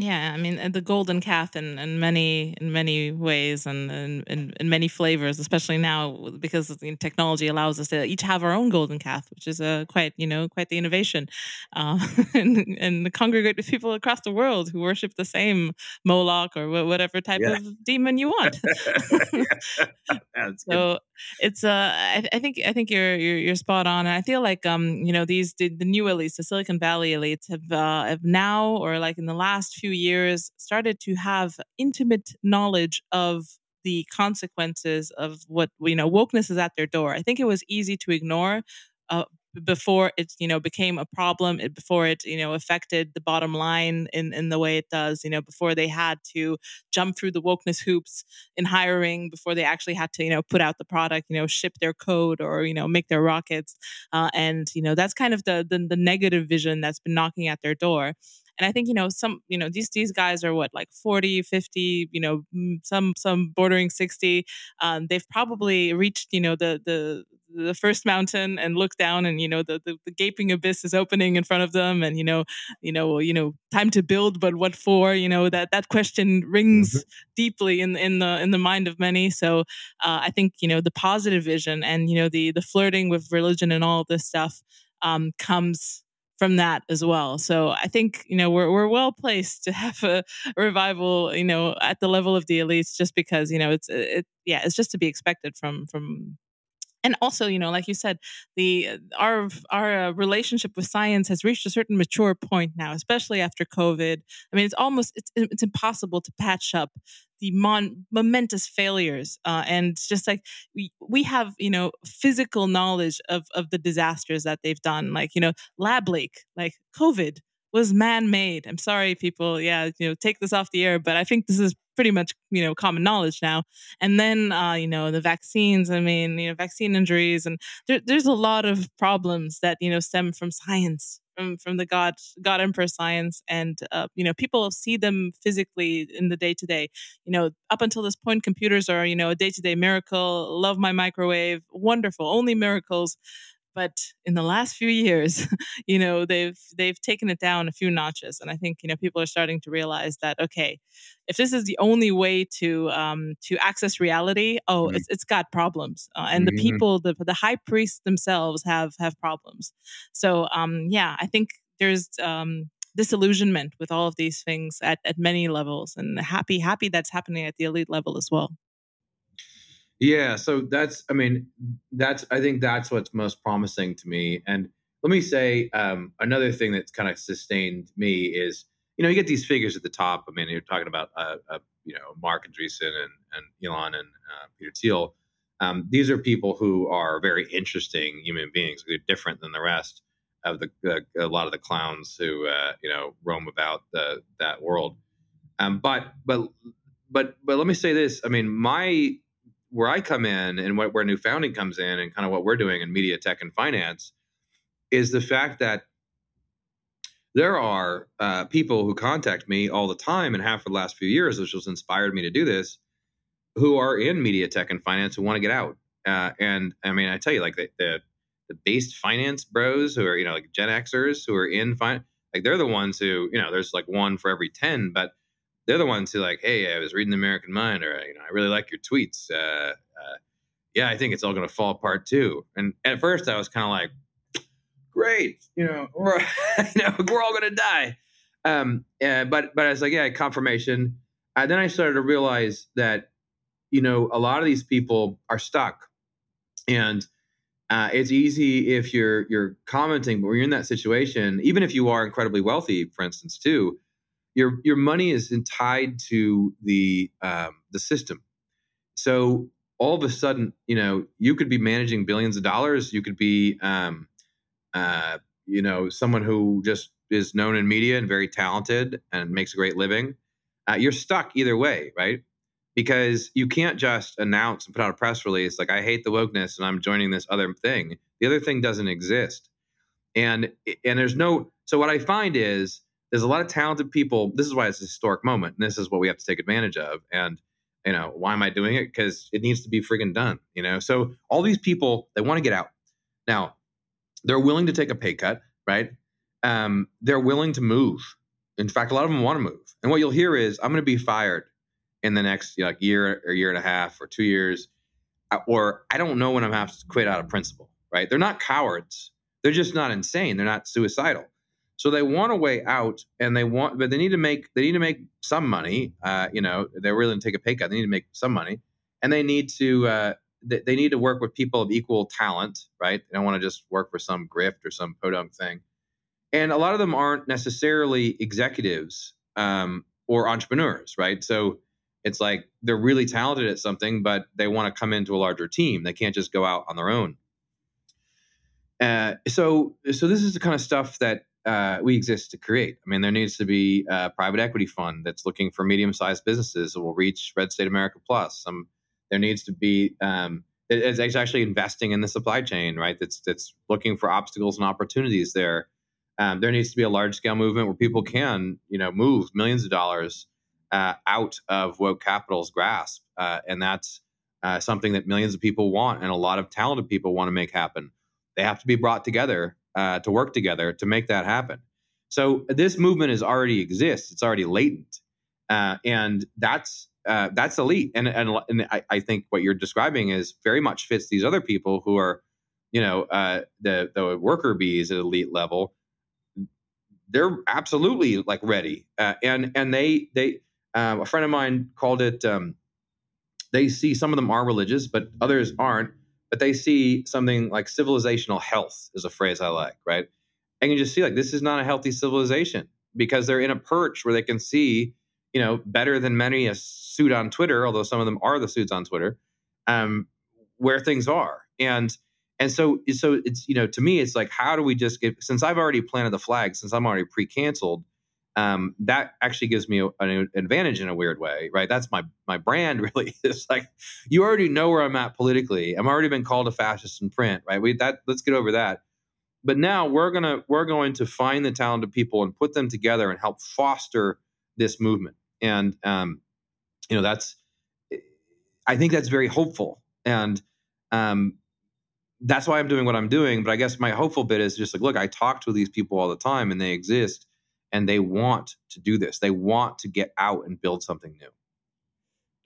Yeah, I mean the golden calf in, in many in many ways and in, in, many flavors, especially now because technology allows us to each have our own golden calf, which is a quite you know quite the innovation, uh, *laughs* and and congregate with people across the world who worship the same Moloch or whatever type yeah. of demon you want. *laughs* *laughs* so it's uh I, I, think I think you're, you're you're spot on, and I feel like um you know these the, the new elites, the Silicon Valley elites have uh, have now or like in the last few years started to have intimate knowledge of the consequences of what you know wokeness is at their door. I think it was easy to ignore uh, before it you know became a problem it, before it you know affected the bottom line in in the way it does you know before they had to jump through the wokeness hoops in hiring before they actually had to you know put out the product you know ship their code or you know make their rockets uh, and you know that's kind of the, the the negative vision that's been knocking at their door and i think you know some you know these these guys are what like 40 50 you know some some bordering 60 um, they've probably reached you know the the the first mountain and look down and you know the, the, the gaping abyss is opening in front of them and you know you know you know time to build but what for you know that that question rings mm-hmm. deeply in in the in the mind of many so uh, i think you know the positive vision and you know the the flirting with religion and all this stuff um, comes from that as well. So I think you know we're we're well placed to *laughs* have a, revival, you know, at the level of the elites, just because you know it's it yeah it's just to be expected from from and also you know like you said the our our uh, relationship with science has reached a certain mature point now especially after covid. I mean it's almost it's it's impossible to patch up the mon- momentous failures uh, and just like we we have you know physical knowledge of of the disasters that they've done like you know lab leak like covid was man-made. I'm sorry people. Yeah you know take this off the air but i think this is pretty much you know common knowledge now. And then uh, you know the vaccines i mean you know vaccine injuries and there, there's a lot of problems that you know stem from science from from the god god emperor science and uh, you know people see them physically in the day to day you know up until this point computers are you know a day to day miracle. Love my microwave. Wonderful. Only miracles but in the last few years *laughs* you know they've they've taken it down a few notches and i think you know people are starting to realize that okay if this is the only way to um, to access reality oh mm-hmm. it's, it's got problems uh, and mm-hmm. the people the, the high priests themselves have have problems so um, yeah i think there's um, disillusionment with all of these things at, at many levels and happy happy that's happening at the elite level as well yeah, so that's I mean that's I think that's what's most promising to me. And let me say um, another thing that's kind of sustained me is you know you get these figures at the top. I mean you're talking about uh, uh, you know Marc Andreessen and, and Elon and uh, Peter Thiel. Um, these are people who are very interesting human beings. They're different than the rest of the a lot of the clowns who uh, you know roam about the, that world. Um, but but but but let me say this. I mean my where I come in and what, where new founding comes in and kind of what we're doing in media tech and finance is the fact that there are uh, people who contact me all the time and have for the last few years, which has inspired me to do this, who are in media tech and finance who want to get out. Uh, and I mean, I tell you, like the, the, the based finance bros who are you know like Gen Xers who are in finance, like they're the ones who you know there's like one for every ten, but they're the ones who like, hey, I was reading the American Mind, or you know, I really like your tweets. Uh, uh, yeah, I think it's all going to fall apart too. And at first, I was kind of like, great, you know, *laughs* we're, you know, we're all going to die. Um, uh, but but I was like, yeah, confirmation. And then I started to realize that, you know, a lot of these people are stuck, and uh, it's easy if you're you're commenting, but when you're in that situation, even if you are incredibly wealthy, for instance, too your your money is tied to the um, the system. So all of a sudden, you know, you could be managing billions of dollars. You could be, um, uh, you know, someone who just is known in media and very talented and makes a great living. Uh, you're stuck either way, right? Because you can't just announce and put out a press release like I hate the wokeness and I'm joining this other thing. The other thing doesn't exist, and and there's no. So what I find is there's a lot of talented people. This is why it's a historic moment, and this is what we have to take advantage of. And you know, why am I doing it? Because it needs to be friggin' done. You know, so all these people they want to get out. Now, they're willing to take a pay cut, right? Um, they're willing to move. In fact, a lot of them want to move. And what you'll hear is, I'm going to be fired in the next you know, like year or year and a half or two years, uh, or I don't know when I'm going to have to quit out of principle. Right? They're not cowards. They're just not insane. They're not suicidal. So they want a way out, and they want, but they need to make they need to make some money. Uh, you know, they're willing to take a pay cut. They need to make some money, and they need to uh, they, they need to work with people of equal talent. Right? They don't want to just work for some grift or some podunk thing. And a lot of them aren't necessarily executives um, or entrepreneurs. Right? So it's like they're really talented at something, but they want to come into a larger team. They can't just go out on their own. Uh, so, so this is the kind of stuff that uh, we exist to create. I mean, there needs to be a private equity fund that's looking for medium-sized businesses that will reach Red State America Plus. Some there needs to be um, it, it's actually investing in the supply chain, right? That's that's looking for obstacles and opportunities there. Um, there needs to be a large-scale movement where people can, you know, move millions of dollars uh, out of woke capital's grasp, uh, and that's uh, something that millions of people want, and a lot of talented people want to make happen. They have to be brought together uh, to work together to make that happen. So this movement is already exists. It's already latent, uh, and that's uh, that's elite. And and, and I, I, think what you're describing is very much fits these other people who are, you know, uh, the the worker bees at elite level. They're absolutely like ready, uh, and and they they uh, a friend of mine called it. Um, they see some of them are religious, but others aren't but they see something like civilizational health is a phrase I like, right? And you just see like this is not a healthy civilization because they're in a perch where they can see, you know, better than many a suit on Twitter, although some of them are the suits on Twitter, um, where things are. And and so so it's you know to me it's like how do we just get since I've already planted the flag since I'm already pre-canceled um, that actually gives me an advantage in a weird way, right? That's my my brand *laughs* really. It's like you already know where I'm at politically. I'm already been called a fascist in print, right? We that let's get over that. But now we're gonna we're going to find the talented people and put them together and help foster this movement. And um, you know that's I think that's very hopeful, and um, that's why I'm doing what I'm doing. But I guess my hopeful bit is just like, look, I talk to these people all the time, and they exist and they want to do this. They want to get out and build something new.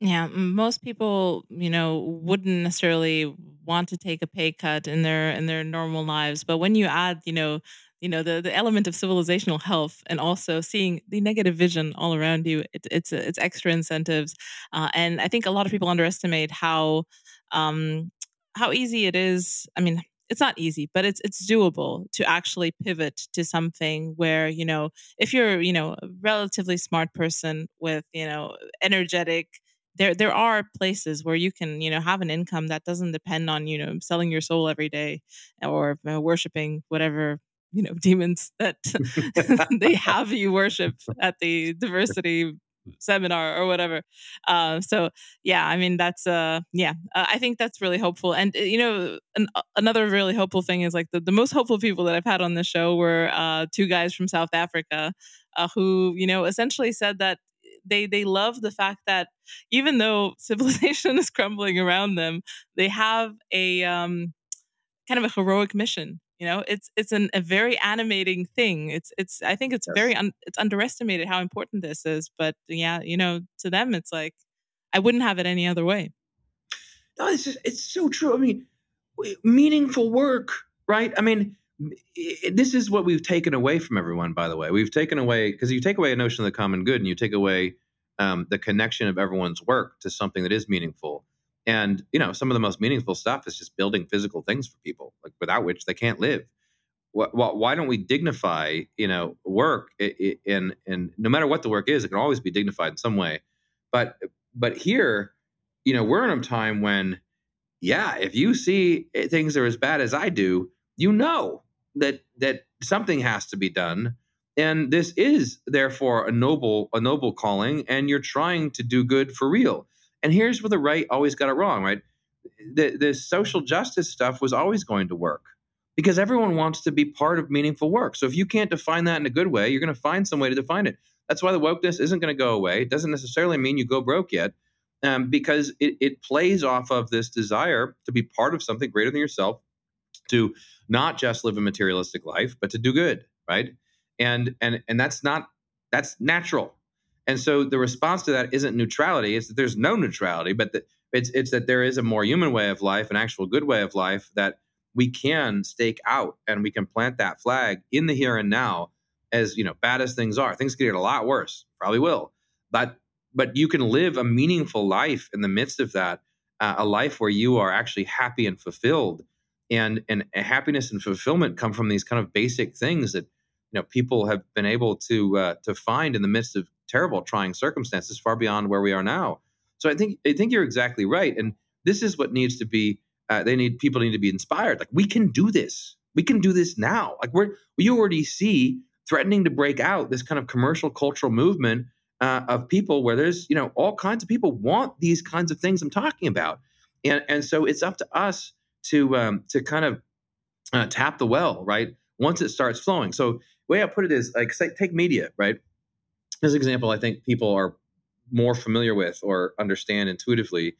Yeah, most people, you know, wouldn't necessarily want to take a pay cut in their in their normal lives, but when you add, you know, you know the, the element of civilizational health and also seeing the negative vision all around you it, it's it's extra incentives uh, and i think a lot of people underestimate how um, how easy it is i mean it's not easy, but it's it's doable to actually pivot to something where you know if you're you know a relatively smart person with you know energetic there there are places where you can you know have an income that doesn't depend on you know selling your soul every day or uh, worshiping whatever you know *laughs* demons that *laughs* *laughs* they have you worship at the diversity seminar or whatever. Uh, so yeah, I mean that's uh yeah, uh, I think that's really hopeful. And uh, you know, an, uh, another really hopeful thing is like the, the most hopeful people that I've had on the show were uh, two guys from South Africa uh, who you know essentially said that they they love the fact that even though *laughs* civilization is crumbling around them, they have a um, kind of a heroic mission you know it's it's an, a very animating thing. It's it's i think it's yes. very un, it's underestimated how important this is but yeah you know to them it's like i wouldn't have it any other way. No it's just, it's so true. I mean meaningful work right? I mean this is what we've taken away from everyone by the way. We've taken away because you take away a notion of the common good and you take away um, the connection of everyone's work to something that is meaningful and you know, some of the most meaningful stuff is just building physical things for people, like without which they can't live. Why don't we dignify, you know, work? And and no matter what the work is, it can always be dignified in some way. But but here, you know, we're in a time when, yeah, if you see eh, things are as bad as I do, you know that that something has to be done and this is therefore a noble a noble calling and you're trying to do good for real and here's where the right always got it wrong, right? The, the social justice stuff was always going to work because everyone wants to be part of meaningful work. So if you can't define that in a good way, you're going to find some way to define it. That's why the wokeness isn't going to go away. It doesn't necessarily mean you go broke yet. um, because it, it plays off of this desire to be part of something greater than yourself, to not just live a materialistic life, but to do good, right? And and and that's not that's natural. And so the response to that isn't neutrality; it's that there's no neutrality, but it's it's that there is a more human way of life, an actual good way of life that we can stake out and we can plant that flag in the here and now. As you know, bad as things are, things could get a lot worse. Probably will, but but you can live a meaningful life in the midst of that, uh, a life where you are actually happy and fulfilled. And and happiness and fulfillment come from these kind of basic things that you know people have been able to uh, to find in the midst of terrible, trying circumstances, far beyond where we are now. So I think I think you're exactly right, and this is what needs to be. Uh, they need people need to be inspired. Like we can do this. We can do this now. Like we're we already see threatening to break out this kind of commercial cultural movement uh, of people where there's you know all kinds of people want these kinds of things I'm talking about, and and so it's up to us to um, to kind of uh, tap the well right once it starts flowing. So way I put it is like say, take media right. This example I think people are more familiar with or understand intuitively.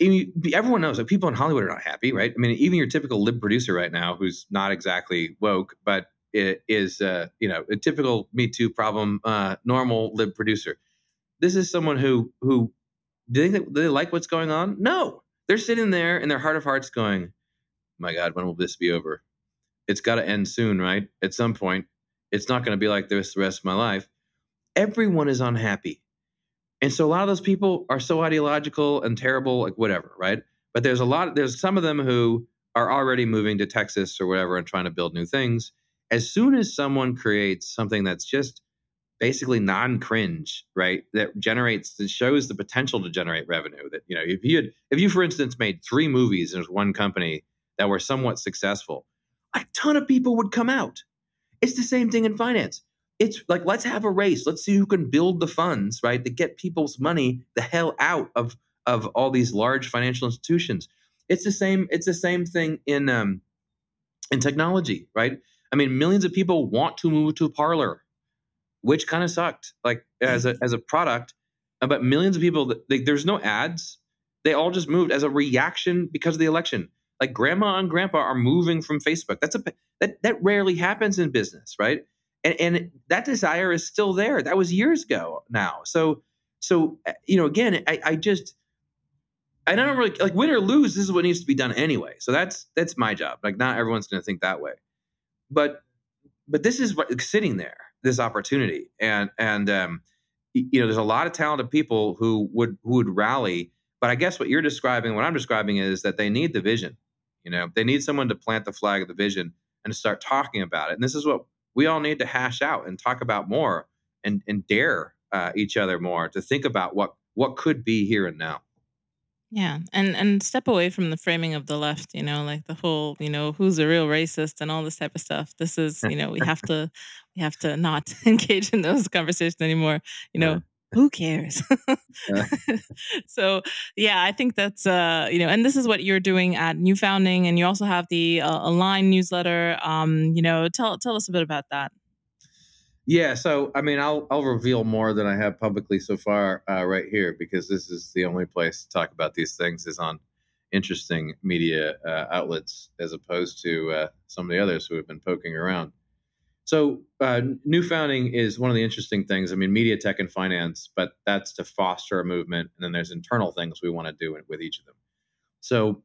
Everyone knows that people in Hollywood are not happy, right? I mean, even your typical lib producer right now, who's not exactly woke, but is uh, you know a typical Me Too problem, uh, normal lib producer. This is someone who who do they, do they like what's going on? No, they're sitting there in their heart of hearts going, "My God, when will this be over? It's got to end soon, right? At some point, it's not going to be like this the rest of my life." Everyone is unhappy, and so a lot of those people are so ideological and terrible, like whatever, right? But there's a lot. There's some of them who are already moving to Texas or whatever and trying to build new things as soon as someone creates something that's just basically non-cringe, right? That generates that shows the potential to generate revenue. That you know, if you had, if you for instance made three movies in one company that were somewhat successful, a ton of people would come out. It's the same thing in finance. It's like let's have a race. Let's see who can build the funds, right, to get people's money the hell out of of all these large financial institutions. It's the same. It's the same thing in um, in technology, right? I mean, millions of people want to move to Parler, which kind of sucked, like as a as a product. Uh, but millions of people, they, there's no ads. They all just moved as a reaction because of the election. Like grandma and grandpa are moving from Facebook. That's a that that rarely happens in business, right? And and that desire is still there. That was years ago now. So so uh, you know, again, I, I just I don't really like win or lose. This is what needs to be done anyway. So that's that's my job. Like not everyone's going to think that way but but this is what sitting there this opportunity and and um, you know there's a lot of talented people who would who would rally but i guess what you're describing what i'm describing is that they need the vision you know they need someone to plant the flag of the vision and to start talking about it and this is what we all need to hash out and talk about more and and dare uh, each other more to think about what what could be here and now yeah, and and step away from the framing of the left, you know, like the whole, you know, who's a real racist and all this type of stuff. This is, you know, we have to we have to not *laughs* engage in those conversations anymore. You know, who cares? *laughs* so yeah, I think that's uh, you know, and this is what you're doing at New Founding, and you also have the uh, Align newsletter. Um, you know, tell tell us a bit about that. Yeah, so I mean, I'll I'll reveal more than I have publicly so far uh, right here because this is the only place to talk about these things is on interesting media uh, outlets as opposed to uh, some of the others who have been poking around. So, uh, new founding is one of the interesting things. I mean, media, tech, and finance, but that's to foster a movement, and then there's internal things we want to do with each of them. So,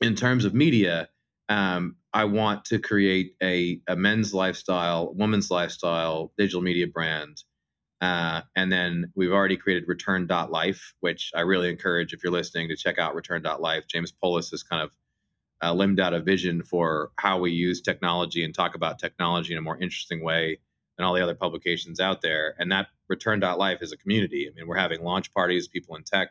in terms of media, um, I want to create a, a men's lifestyle, women's lifestyle digital media brand. Uh, and then we've already created return.life, which I really encourage if you're listening to check out return.life. James Poulos is kind of uh, limbed out a vision for how we use technology and talk about technology in a more interesting way than all the other publications out there. And that return.life is a community. I mean, we're having launch parties, people in tech.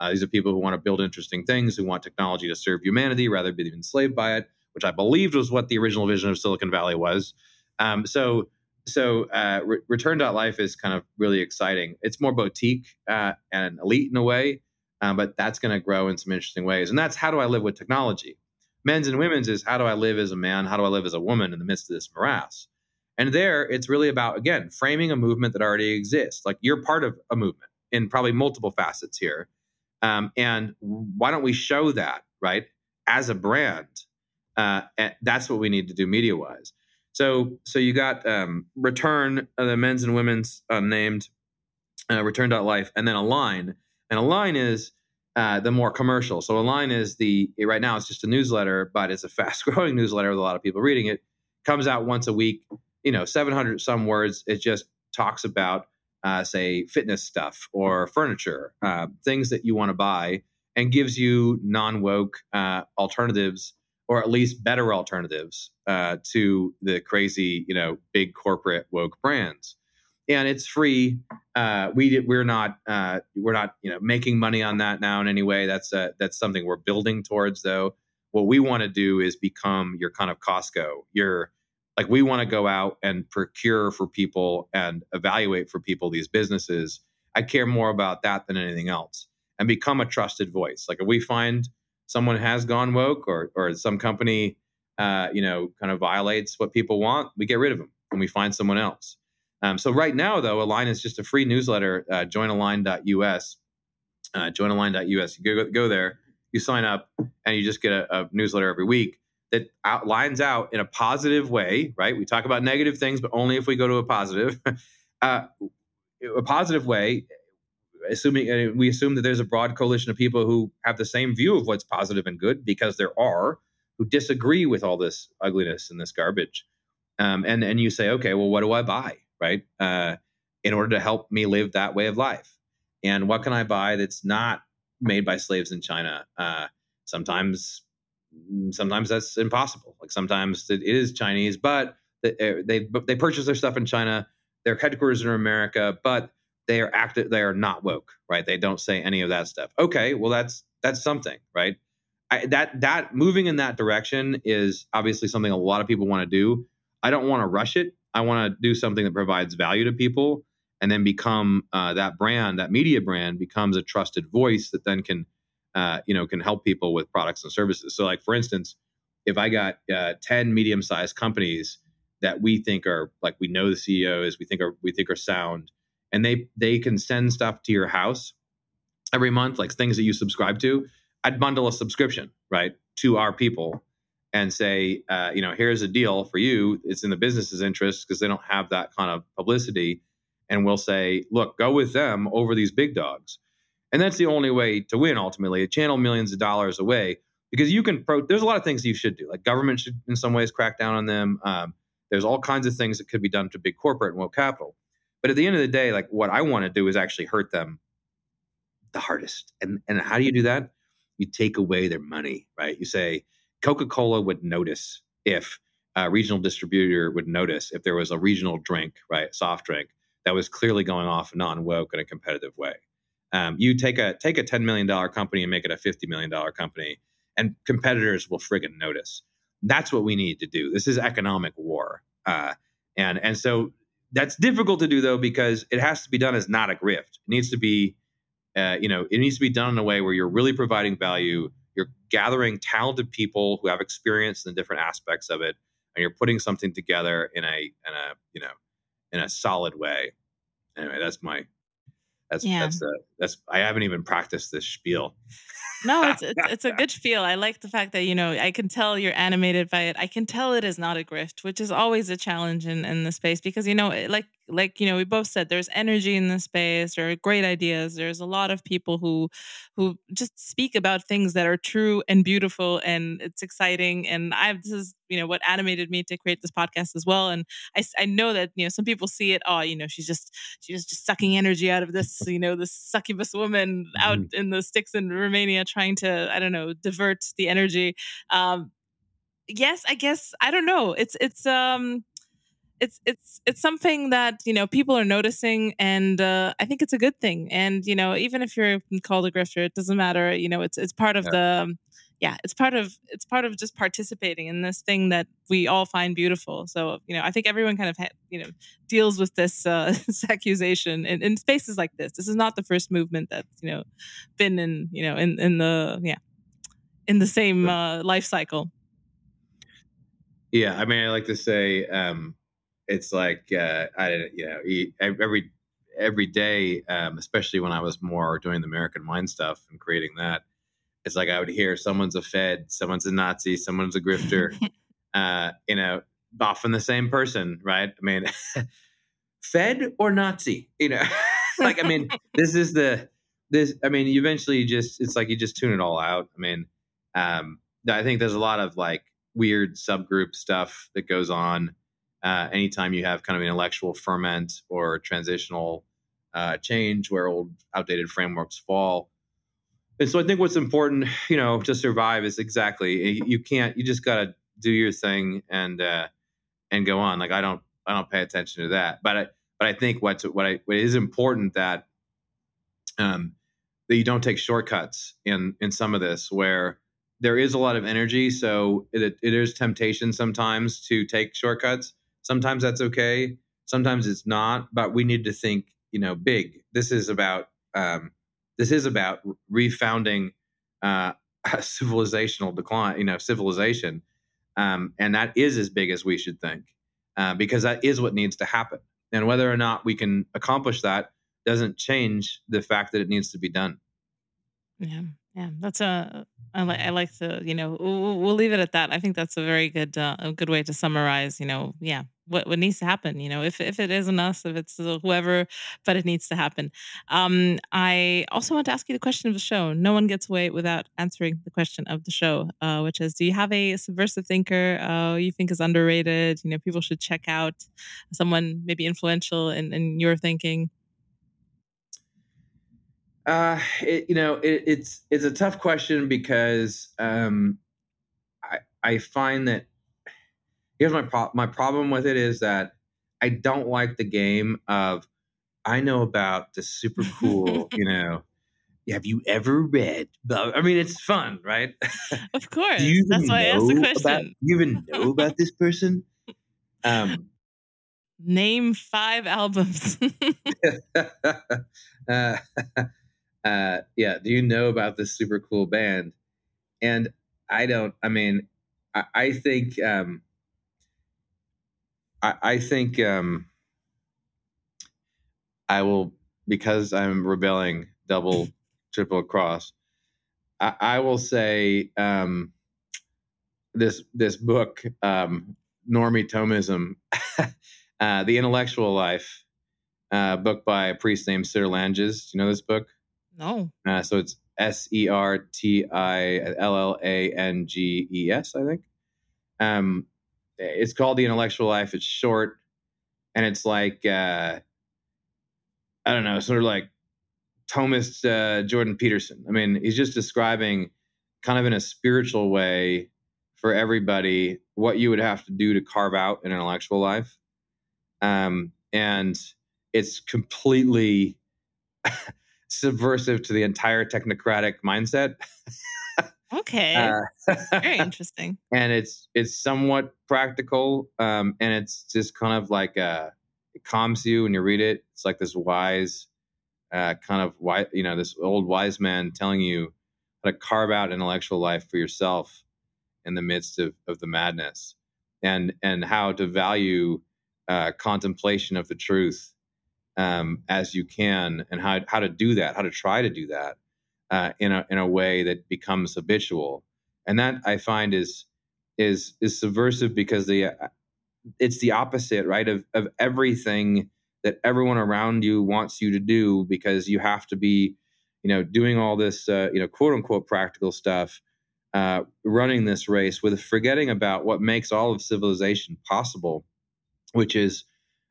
Uh, these are people who want to build interesting things, who want technology to serve humanity rather than be enslaved by it which I believed was what the original vision of Silicon Valley was. Um, so so uh, Re- Return.life is kind of really exciting. It's more boutique uh, and elite in a way, uh, but that's going to grow in some interesting ways. And that's how do I live with technology? Men's and women's is how do I live as a man? How do I live as a woman in the midst of this morass? And there, it's really about again framing a movement that already exists. Like you're part of a movement in probably multiple facets here. Um, and why don't we show that, right, as a brand? Uh, that's what we need to do media wise. So, so you got um, Return, uh, the men's and women's unnamed, uh, Return.life, and then Align. And Align is uh, the more commercial. So Align is the right now it's just a newsletter, but it's a *laughs* fast growing newsletter with a lot of people reading it. Comes out once a week. You know, 700 some words. It just talks about uh, say fitness stuff or furniture, uh, things that you want to buy, and gives you non woke uh, alternatives or at least better alternatives uh, to the crazy, you know, big corporate woke brands. And it's free. Uh, we we're not uh, we're not you know making money on that now in any way. That's that's something we're building towards though. What we want to do is become your kind of Costco, your like we want to go out and procure for people and evaluate for people these businesses i care more about that than anything else and become a trusted voice like if we find someone has gone woke or or some company uh, you know kind of violates what people want we get rid of them and we find someone else um, so right now though align is just a free newsletter uh, joinalign.us uh, joinalign.us you go, go there you sign up and you just get a, a newsletter every week that outlines out in a positive way, right? We talk about negative things, but only if we go to a positive, *laughs* uh, a positive way. Assuming uh, we assume that there's a broad coalition of people who have the same view of what's positive and good, because there are who disagree with all this ugliness and this garbage. Um, and and you say, okay, well, what do I buy, right? Uh, in order to help me live that way of life, and what can I buy that's not made by slaves in China? Uh, sometimes sometimes that's impossible. Like sometimes it is Chinese, but they eh, they, they purchase their stuff in China. Their headquarters are in America, but they are active. They are not woke, right? They don't say any of that stuff. Okay, well that's that's something, right? I, that that moving in that direction is obviously something a lot of people want to do. I don't want to rush it. I want to do something that provides value to people, and then become uh, that brand, that media brand, becomes a trusted voice that then can uh, you know, can help people with products and services. So, like for instance, if I got uh, ten medium-sized companies that we think are like we know the CEOs, we think are we think are sound, and they they can send stuff to your house every month, like things that you subscribe to, I'd bundle a subscription right to our people and say, uh, you know, here's a deal for you. It's in the business's interest because they don't have that kind of publicity. And we'll say, look, go with them over these big dogs. And that's the only way to win ultimately. A channel millions of dollars away because you can. Pro- there's a lot of things you should do. Like government should, in some ways, crack down on them. Um, there's all kinds of things that could be done to big corporate and woke capital. But at the end of the day, like what I want to do is actually hurt them the hardest. And and how do you do that? You take away their money, right? You say Coca Cola would notice if a regional distributor would notice if there was a regional drink, right, soft drink that was clearly going off non woke in a competitive way. Um, you take a take a ten million dollar company and make it a fifty million dollar company, and competitors will friggin' notice. That's what we need to do. This is economic war, uh, and and so that's difficult to do though because it has to be done as not a grift. It needs to be, uh, you know, it needs to be done in a way where you're really providing value. You're gathering talented people who have experience in the different aspects of it, and you're putting something together in a in a you know in a solid way. Anyway, that's my that's yeah. that's uh, that's I haven't even practiced this spiel. No, it's, *laughs* it's it's a good feel. I like the fact that you know I can tell you're animated by it. I can tell it is not a grift, which is always a challenge in in the space because you know like like you know we both said there's energy in the space there are great ideas there's a lot of people who who just speak about things that are true and beautiful and it's exciting and i this is you know what animated me to create this podcast as well and i, I know that you know some people see it oh you know she's just she's just sucking energy out of this you know this succubus woman out mm-hmm. in the sticks in romania trying to i don't know divert the energy um yes i guess i don't know it's it's um it's it's it's something that you know people are noticing and uh, i think it's a good thing and you know even if you're called a grifter it doesn't matter you know it's it's part of yeah. the yeah it's part of it's part of just participating in this thing that we all find beautiful. So you know i think everyone kind of ha- you know deals with this uh *laughs* this accusation in, in spaces like this. This is not the first movement that's you know been in you know in in the yeah in the same uh life cycle. Yeah i mean i like to say um it's like uh, I didn't you know every every day, um, especially when I was more doing the American Mind stuff and creating that. It's like I would hear someone's a Fed, someone's a Nazi, someone's a grifter. *laughs* uh, you know, often the same person, right? I mean, *laughs* Fed or Nazi, you know, *laughs* like I mean, this is the this. I mean, eventually, just it's like you just tune it all out. I mean, um, I think there's a lot of like weird subgroup stuff that goes on uh, anytime you have kind of intellectual ferment or transitional uh, change where old outdated frameworks fall. And so I think what's important, you know, to survive is exactly you can't you just got to do your thing and uh, and go on. Like I don't I don't pay attention to that, but I but I think what's what I what is important that um that you don't take shortcuts in in some of this where there is a lot of energy, so it, it is temptation sometimes to take shortcuts. Sometimes that's okay. Sometimes it's not, but we need to think, you know, big. This is about um, this is about refounding uh, *laughs* civilizational decline, you know, civilization, um, and that is as big as we should think, uh, because that is what needs to happen. And whether or not we can accomplish that doesn't change the fact that it needs to be done. Yeah, yeah, that's a. I like. I like to. You know, we'll, we'll leave it at that. I think that's a very good, uh, a good way to summarize. You know, yeah, what what needs to happen. You know, if if it isn't us, if it's whoever, but it needs to happen. Um, I also want to ask you the question of the show. No one gets away without answering the question of the show, uh, which is: Do you have a subversive thinker uh, you think is underrated? You know, people should check out. Someone maybe influential in in your thinking. Uh, it, you know, it, it's it's a tough question because um, I I find that here's my pro- my problem with it is that I don't like the game of I know about the super cool, *laughs* you know. Have you ever read? I mean, it's fun, right? Of *laughs* course. That's why I asked the question. About, do you even *laughs* know about this person? Um, Name five albums. uh, uh, yeah, do you know about this super cool band? And I don't. I mean, I, I think um, I, I think um, I will because I'm rebelling double, *laughs* triple cross. I, I will say um, this this book, um, Normie Thomism, *laughs* uh, the Intellectual Life, uh, book by a priest named Sertillanges. Do you know this book? No. Uh, so it's S E R T I L L A N G E S, I think. Um, it's called The Intellectual Life. It's short, and it's like uh, I don't know, sort of like Thomas uh, Jordan Peterson. I mean, he's just describing kind of in a spiritual way for everybody what you would have to do to carve out an intellectual life. Um, and it's completely *laughs* subversive to the entire technocratic mindset. *laughs* Okay, uh, very *laughs* interesting. And it's it's somewhat practical, um, and it's just kind of like uh, it calms you when you read it. It's like this wise, uh, kind of wise, you know, this old wise man telling you how to carve out intellectual life for yourself in the midst of, of the madness, and and how to value uh, contemplation of the truth um, as you can, and how how to do that, how to try to do that uh, in a in a way that becomes habitual, and that I find is is is subversive because the uh, it's the opposite, right? Of of everything that everyone around you wants you to do because you have to be, you know, doing all this, uh, you know, quote unquote practical stuff, uh, running this race with forgetting about what makes all of civilization possible, which is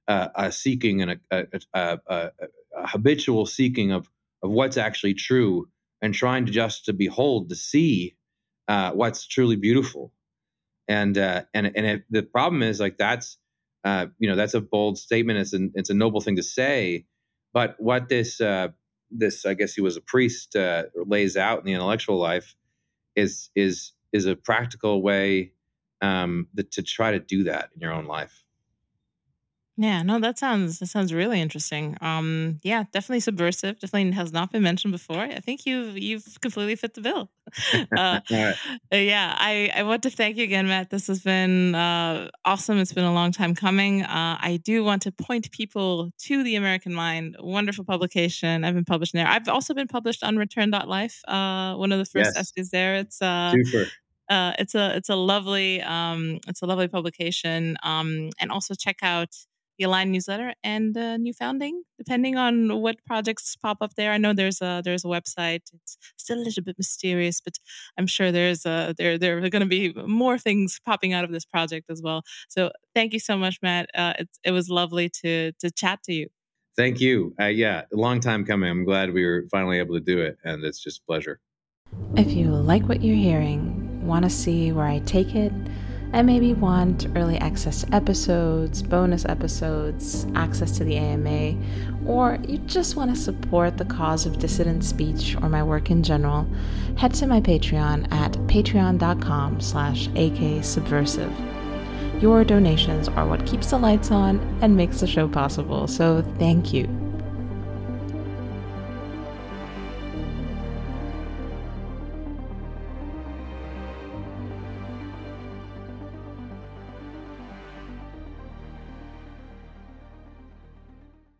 uh, a seeking and a, a, a, a, habitual seeking of of what's actually true and trying to just to behold to see uh, what's truly beautiful. And uh, and and if the problem is like that's uh, you know that's a bold statement. It's an it's a noble thing to say. But what this uh, this I guess he was a priest uh, lays out in the intellectual life is is is a practical way um, that, to try to do that in your own life Yeah, no, that sounds that sounds really interesting. Um, yeah, definitely subversive. Definitely has not been mentioned before. I think you've you've completely fit the bill. *laughs* uh, *laughs* right. uh, yeah, I I want to thank you again, Matt. This has been uh, awesome. It's been a long time coming. Uh, I do want to point people to the American Mind, wonderful publication. I've been published there. I've also been published on Return.life. Uh, one of the first Yes. essays there. It's uh Super. uh, it's a it's a lovely um, it's a lovely publication. Um, and also check out the Align newsletter and uh, New Founding, depending on what projects pop up there. I know there's a there's a website. It's still a little bit mysterious, but I'm sure there's a there there are going to be more things popping out of this project as well. So thank you so much, Matt. Uh, it's it was lovely to to chat to you. Thank you. Uh, yeah, a long time coming. I'm glad we were finally able to do it, and it's just a pleasure. If you like what you're hearing, want to see where I take it, and maybe want early access to episodes, bonus episodes, access to the AMA, or you just want to support the cause of dissident speech or my work in general, head to my Patreon at patreon.com slash aksubversive. Your donations are what keeps the lights on and makes the show possible, so thank you.